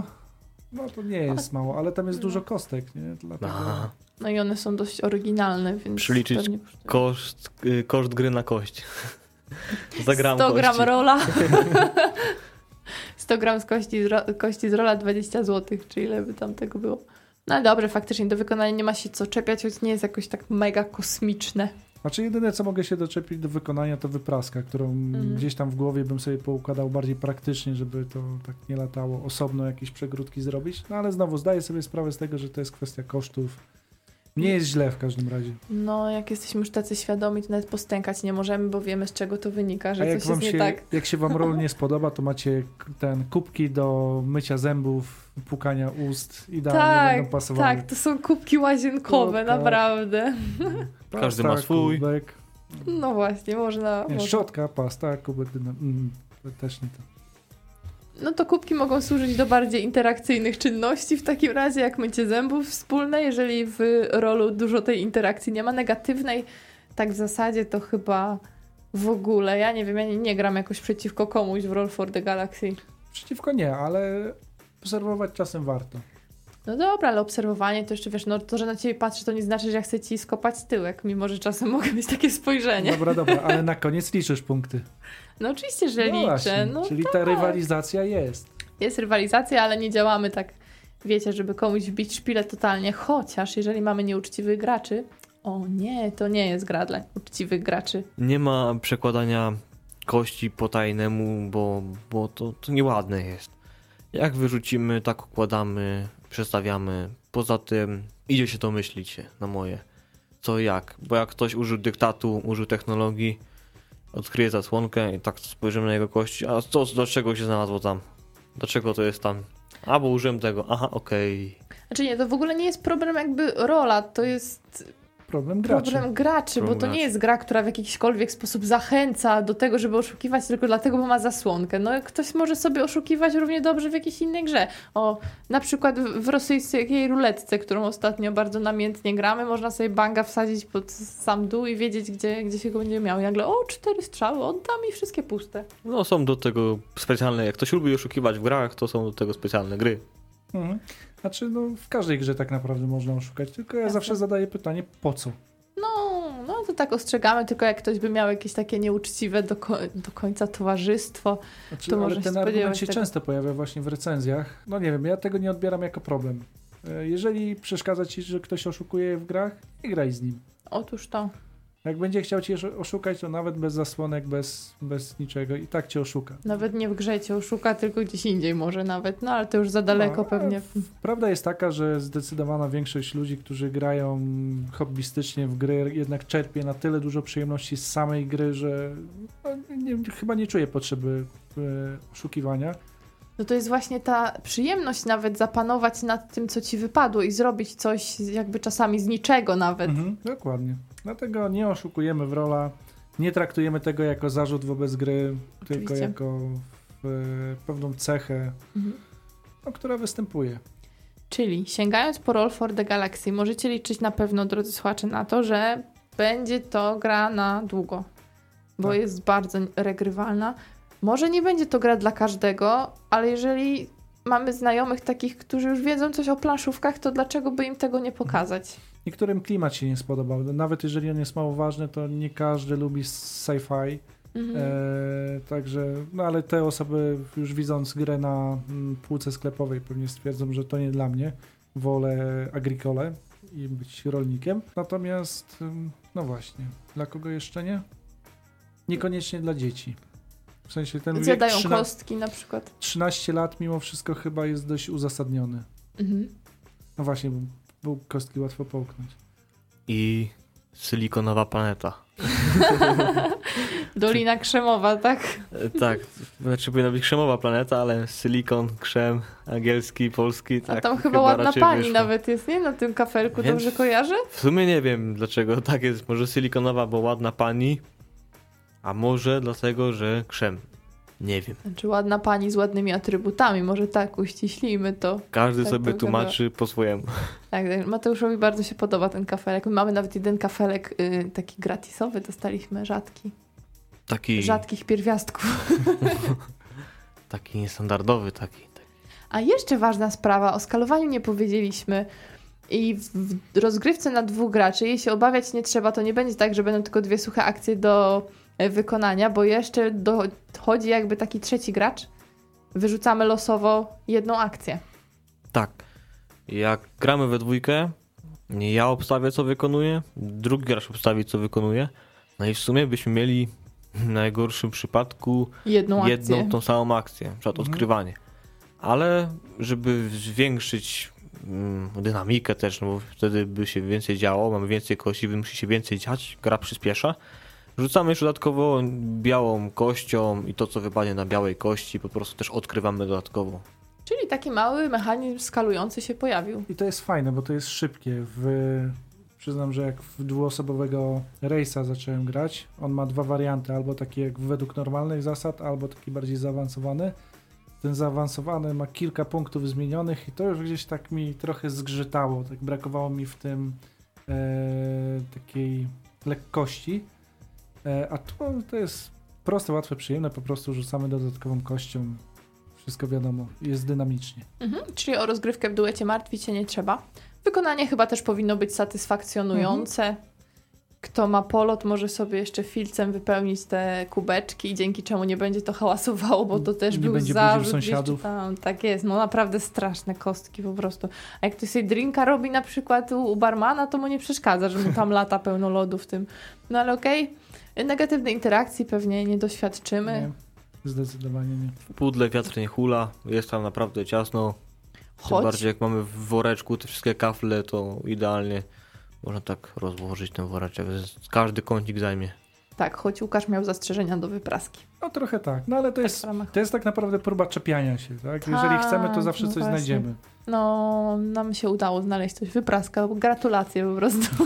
No to nie jest mało, ale tam jest No. dużo kostek, nie? Dlatego... Aha. No i one są dość oryginalne, więc Przeliczyć pewnie. Koszt, y, koszt gry na kość. [LAUGHS] Za gram 100 gram kości. rola. [LAUGHS] [LAUGHS] 100 gram z kości, z ro- kości z rola 20 zł, czy ile by tam tego było. No ale dobrze, faktycznie do wykonania nie ma się co czepiać, choć nie jest jakoś tak mega kosmiczne. Znaczy jedyne co mogę się doczepić do wykonania to wypraska, którą Mhm. gdzieś tam w głowie bym sobie poukładał bardziej praktycznie, żeby to tak nie latało, osobno jakieś przegródki zrobić. No ale znowu zdaję sobie sprawę z tego, że to jest kwestia kosztów. Nie jest źle w każdym razie. No, jak jesteśmy już tacy świadomi, to nawet postękać nie możemy, bo wiemy z czego to wynika, że A jak coś jest się, nie tak. jak się wam [LAUGHS] rol nie spodoba, to macie ten kubki do mycia zębów, pukania ust, idealnie Tak, będą pasowały. tak, to są kubki łazienkowe, naprawdę. Każdy ma swój. Kubek. No właśnie, można. Nie, można. szczotka, pasta, kubek. Mm, też nie to. No to kubki mogą służyć do bardziej interakcyjnych czynności w takim razie, jak mycie zębów wspólne. Jeżeli w rolu dużo tej interakcji nie ma negatywnej, tak w zasadzie to chyba w ogóle. Ja nie wiem, ja nie, nie gram jakoś przeciwko komuś w Roll for the Galaxy. Przeciwko nie, ale obserwować czasem warto. No dobra, ale obserwowanie to jeszcze wiesz, no to, że na ciebie patrzy, to nie znaczy, że ja chcę ci skopać tyłek, mimo że czasem [LAUGHS] mogę mieć takie spojrzenie. Dobra, dobra, ale na koniec liczysz punkty. No oczywiście, że No liczę. właśnie, No czyli ta rywalizacja jest. Jest rywalizacja, ale nie działamy tak, wiecie, żeby komuś wbić szpilę totalnie. Chociaż jeżeli mamy nieuczciwych graczy, o nie, to nie jest gra dla uczciwych graczy. Nie ma przekładania kości po tajnemu, bo, bo to, to nieładne jest. Jak wyrzucimy, tak układamy, przestawiamy. Poza tym idzie się to myślić się na moje. Co i jak. Bo jak ktoś użył dyktatu, użył technologii, odkryje zasłonkę i tak spojrzymy na jego kości, a co, do czego się znalazło tam? Dlaczego to jest tam? A, bo użyłem tego. Aha, okej. Znaczy nie, to w ogóle nie jest problem jakby rola, to jest Problem graczy. problem graczy, Problem bo to nie graczy. jest gra, która w jakikolwiek sposób zachęca do tego, żeby oszukiwać tylko dlatego, bo ma zasłonkę. No ktoś może sobie oszukiwać równie dobrze w jakiejś innej grze. O, na przykład w w rosyjskiej ruletce, którą ostatnio bardzo namiętnie gramy, można sobie banga wsadzić pod sam dół i wiedzieć, gdzie, gdzie się go będzie miał. I nagle, o, cztery strzały, oddam i wszystkie puste. No są do tego specjalne, jak ktoś lubi oszukiwać w grach, to są do tego specjalne gry. Mhm. Znaczy, no w każdej grze tak naprawdę można oszukać, tylko ja Jasne. zawsze zadaję pytanie, po co? No, no to tak ostrzegamy, tylko jak ktoś by miał jakieś takie nieuczciwe do, ko- do końca towarzystwo. Znaczy, To może się ten argument spodziewać się tego. często pojawia właśnie w recenzjach. No nie wiem, ja tego nie odbieram jako problem. E, Jeżeli przeszkadza ci, że ktoś oszukuje w grach, nie graj z nim. Otóż to. Jak będzie chciał cię oszu- oszukać, to nawet bez zasłonek, bez, bez niczego i tak cię oszuka. Nawet nie w grze cię oszuka, tylko gdzieś indziej może nawet, no ale to już za daleko No, pewnie. Prawda jest taka, że zdecydowana większość ludzi, którzy grają hobbystycznie w gry, jednak czerpie na tyle dużo przyjemności z samej gry, że no, nie, chyba nie czuje potrzeby e, oszukiwania. No to jest właśnie ta przyjemność nawet zapanować nad tym, co ci wypadło i zrobić coś jakby czasami z niczego nawet. Mhm, dokładnie. Dlatego nie oszukujemy w rola, nie traktujemy tego jako zarzut wobec gry, tylko Oczywiście. jako e, pewną cechę, Mhm. no, która występuje. Czyli sięgając po Roll for the Galaxy, możecie liczyć na pewno, drodzy słuchacze, na to, że będzie to gra na długo, bo Tak. jest bardzo regrywalna. Może nie będzie to gra dla każdego, ale jeżeli mamy znajomych takich, którzy już wiedzą coś o planszówkach, to dlaczego by im tego nie pokazać? Niektórym klimat się nie spodobał. Nawet jeżeli on jest mało ważny, to nie każdy lubi sci-fi. Mhm. E, także, no ale te osoby już widząc grę na mm, półce sklepowej pewnie stwierdzą, że to nie dla mnie. Wolę agricole i być rolnikiem. Natomiast, ym, no właśnie, dla kogo jeszcze nie? Niekoniecznie dla dzieci. W sensie ten wiek Zjadają 13, kostki na przykład. 13 lat mimo wszystko chyba jest dość uzasadniony. Mhm. No właśnie, bo, bo kostki łatwo połknąć. I silikonowa planeta. [LAUGHS] Dolina Krzemowa, tak? E, Tak, znaczy powinna być krzemowa planeta, ale silikon, krzem, angielski, polski, tak. A tam chyba, ładna raczej pani wyszło. nawet jest, nie? Na tym kafelku, Więc- dobrze kojarzę? W sumie nie wiem dlaczego tak jest. Może silikonowa, bo ładna pani, a może dlatego, że krzem. Nie wiem. Znaczy ładna pani z ładnymi atrybutami, może tak uściślimy to. Każdy Tak sobie to tłumaczy po swojemu. Tak, tak, Mateuszowi bardzo się podoba ten kafelek. My mamy nawet jeden kafelek y, taki gratisowy, dostaliśmy rzadki. Taki, Rzadkich pierwiastków. [LAUGHS] taki niestandardowy, taki. taki. A jeszcze ważna sprawa, o skalowaniu nie powiedzieliśmy. I w rozgrywce na dwóch graczy, jej się obawiać nie trzeba, to nie będzie tak, że będą tylko dwie suche akcje do wykonania, bo jeszcze dochodzi jakby taki trzeci gracz. Wyrzucamy losowo jedną akcję. Tak. Jak gramy we dwójkę, ja obstawię, co wykonuję, drugi gracz obstawi, co wykonuje. No i w sumie byśmy mieli w najgorszym przypadku Jedną akcję. jedną tą samą akcję, na przykład Mhm. odkrywanie. Ale żeby zwiększyć mm, dynamikę też, no bo wtedy by się więcej działo, mamy więcej kości, musi się więcej dziać, gra przyspiesza. Rzucamy jeszcze dodatkowo białą kością i to, co wypadnie na białej kości, po prostu też odkrywamy dodatkowo. Czyli taki mały mechanizm skalujący się pojawił. I to jest fajne, bo to jest szybkie. W, przyznam, że jak w dwuosobowego Race'a zacząłem grać, on ma dwa warianty, albo taki jak według normalnych zasad, albo taki bardziej zaawansowany. Ten zaawansowany ma kilka punktów zmienionych i to już gdzieś tak mi trochę zgrzytało. Tak brakowało mi w tym e, takiej lekkości. E, a tu to jest proste, łatwe, przyjemne. Po prostu rzucamy dodatkową kością. Wszystko wiadomo, jest dynamicznie. Mhm, czyli o rozgrywkę w duecie martwić się nie trzeba. Wykonanie chyba też powinno być satysfakcjonujące. Kto ma polot, może sobie jeszcze filcem wypełnić te kubeczki i dzięki czemu nie będzie to hałasowało, bo to też Nie był będzie zarzut sąsiadów. Tam. Tak jest, no naprawdę straszne kostki po prostu. A jak ktoś sobie drinka robi na przykład u, u barmana, to mu nie przeszkadza, że mu tam [LAUGHS] lata pełno lodu w tym. No ale okej, negatywnej interakcji pewnie nie doświadczymy. Nie, zdecydowanie nie. W pudle wiatr nie hula, jest tam naprawdę ciasno. Tym Choć bardziej jak mamy w woreczku te wszystkie kafle, to idealnie można tak rozłożyć ten woreczek. Każdy kącik zajmie. tak, choć Łukasz miał zastrzeżenia do wypraski. No trochę tak, no ale to Tak jest, to jest tak naprawdę próba czepiania się, tak? Jeżeli Tak, chcemy, to zawsze no coś właśnie. znajdziemy. No, nam się udało znaleźć coś. Wypraska, gratulacje po prostu. [LAUGHS]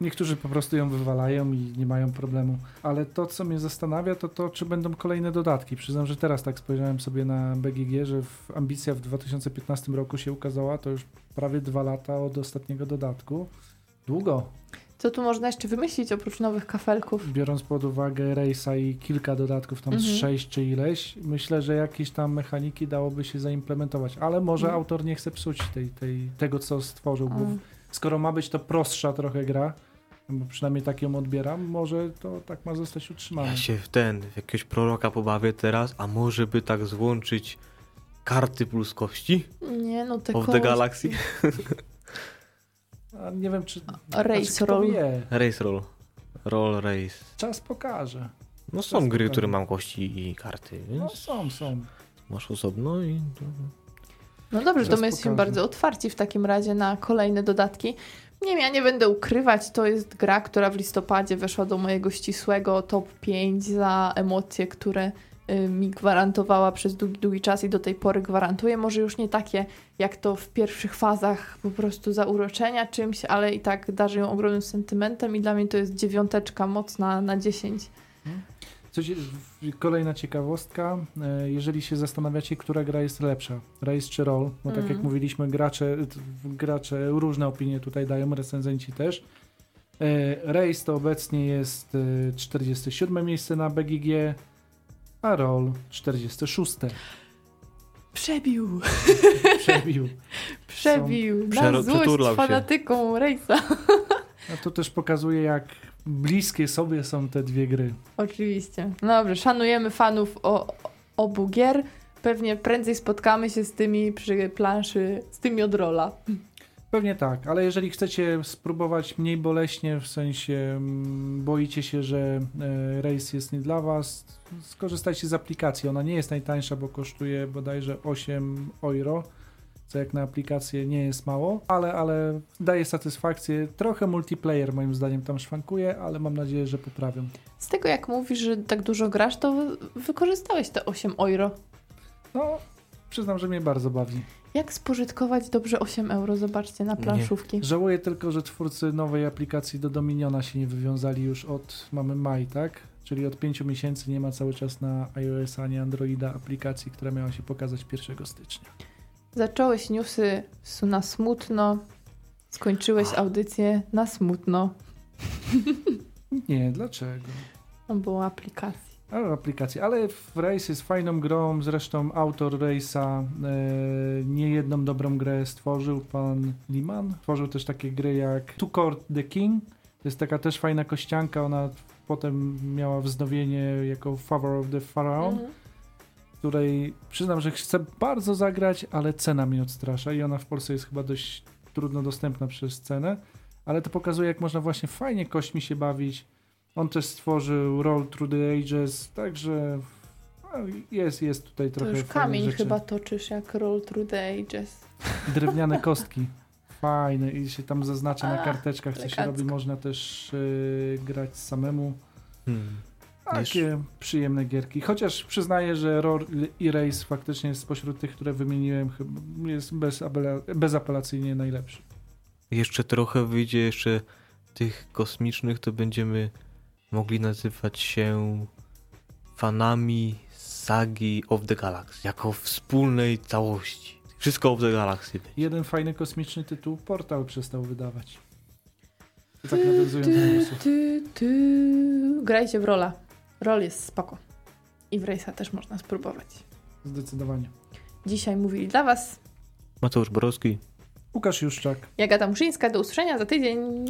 Niektórzy po prostu ją wywalają i nie mają problemu. Ale to, co mnie zastanawia, to to, czy będą kolejne dodatki. Przyznam, że teraz tak spojrzałem sobie na BGG, że w, ambicja w 2015 roku się ukazała, to już prawie dwa lata od ostatniego dodatku. Długo, Co tu można jeszcze wymyślić oprócz nowych kafelków? biorąc pod uwagę Race'a i kilka dodatków, tam z Mhm. sześć czy ileś, myślę, że jakieś tam mechaniki dałoby się zaimplementować. Ale może Mhm. autor nie chce psuć tej, tej, tego, co stworzył, bo. Skoro ma być to prostsza trochę gra, bo przynajmniej tak ją odbieram, może to tak ma zostać utrzymane. Ja się w ten, w jakiegoś proroka pobawię teraz, a może by tak złączyć karty plus kości Nie, no te of the. Galaxy? A nie wiem, czy... Race kto roll. wie. Race roll. Roll race. Czas pokaże. No Czas są gry, pokaże. które mam kości i karty, No więc są, są. masz osobno i... No dobrze, to my jesteśmy bardzo otwarci w takim razie na kolejne dodatki. Nie wiem, ja nie będę ukrywać, to jest gra, która w listopadzie weszła do mojego ścisłego top 5 za emocje, które y, mi gwarantowała przez długi, długi czas i do tej pory gwarantuje. Może już nie takie jak to w pierwszych fazach po prostu zauroczenia czymś, ale i tak darzy ją ogromnym sentymentem i dla mnie to jest dziewiąteczka mocna na 10. Coś, kolejna ciekawostka. e, Jeżeli się zastanawiacie, która gra jest lepsza, Race czy Roll, bo tak jak Mhm. mówiliśmy, gracze, gracze różne opinie tutaj dają, recenzenci też. E, Race to obecnie jest e, 47 miejsce na BGG, a Roll 46. Przebił! [LAUGHS] Przebił. [LAUGHS] Przebił! Na złość fanatyką Rejsa. A to też pokazuje, jak bliskie sobie są te dwie gry. Oczywiście. No Dobrze, szanujemy fanów o, obu gier. Pewnie prędzej spotkamy się z tymi przy planszy, z tymi od rola. Pewnie tak, ale jeżeli chcecie spróbować mniej boleśnie, w sensie mm, boicie się, że e, race jest nie dla Was, skorzystajcie z aplikacji. Ona nie jest najtańsza, bo kosztuje bodajże 8 euro, co jak na aplikację nie jest mało, ale, ale daje satysfakcję. Trochę multiplayer moim zdaniem tam szwankuje, ale mam nadzieję, że poprawią. Z tego jak mówisz, że tak dużo grasz, to wy- wykorzystałeś te 8 euro. No, przyznam, że mnie bardzo bawi. Jak spożytkować dobrze 8 euro? Zobaczcie na Nie. planszówki. Żałuję tylko, że twórcy nowej aplikacji do Dominiona się nie wywiązali już od, mamy maj, tak? Czyli od 5 miesięcy nie ma cały czas na iOS ani Androida aplikacji, która miała się pokazać 1 stycznia. Zacząłeś newsy su- na smutno, skończyłeś audycję na smutno. [LAUGHS] Nie, dlaczego? To było aplikacji. A, aplikacji, ale w Race jest fajną grą, zresztą autor Race'a e, nie jedną dobrą grę stworzył, pan Liman. Tworzył też takie gry jak To Court the King, to jest taka też fajna kościanka, ona potem miała wznowienie jako Favor of the Pharaoh, Mhm. Której przyznam, że chcę bardzo zagrać, ale cena mnie odstrasza i ona w Polsce jest chyba dość trudno dostępna przez cenę, ale to pokazuje, jak można właśnie fajnie kośćmi się bawić. On też stworzył Roll Through the Ages, także no, jest, jest tutaj To trochę już fajnych kamień rzeczy. chyba toczysz jak Roll Through the Ages. [LAUGHS] Drewniane kostki. Fajne i się tam zaznacza na A, karteczkach, co się robi. Można też yy, grać samemu. Hmm. Takie przyjemne gierki. Chociaż przyznaję, że Roar i Race faktycznie spośród tych, które wymieniłem, chyba jest bezapela- bezapelacyjnie najlepszy. Jeszcze trochę wyjdzie jeszcze tych kosmicznych, to będziemy mogli nazywać się fanami sagi of the Galaxy, jako wspólnej całości. Wszystko of the Galaxy. będzie. Jeden fajny kosmiczny tytuł Portal przestał wydawać. Tak nawiązując do newsów. Ty, ty. Grajcie w rola. Rol jest spoko. I w Race'a też można spróbować. Zdecydowanie. Dzisiaj mówili dla Was Mateusz Borowski. Łukasz Juszczak. Jagata Muszyńska. Do usłyszenia za tydzień.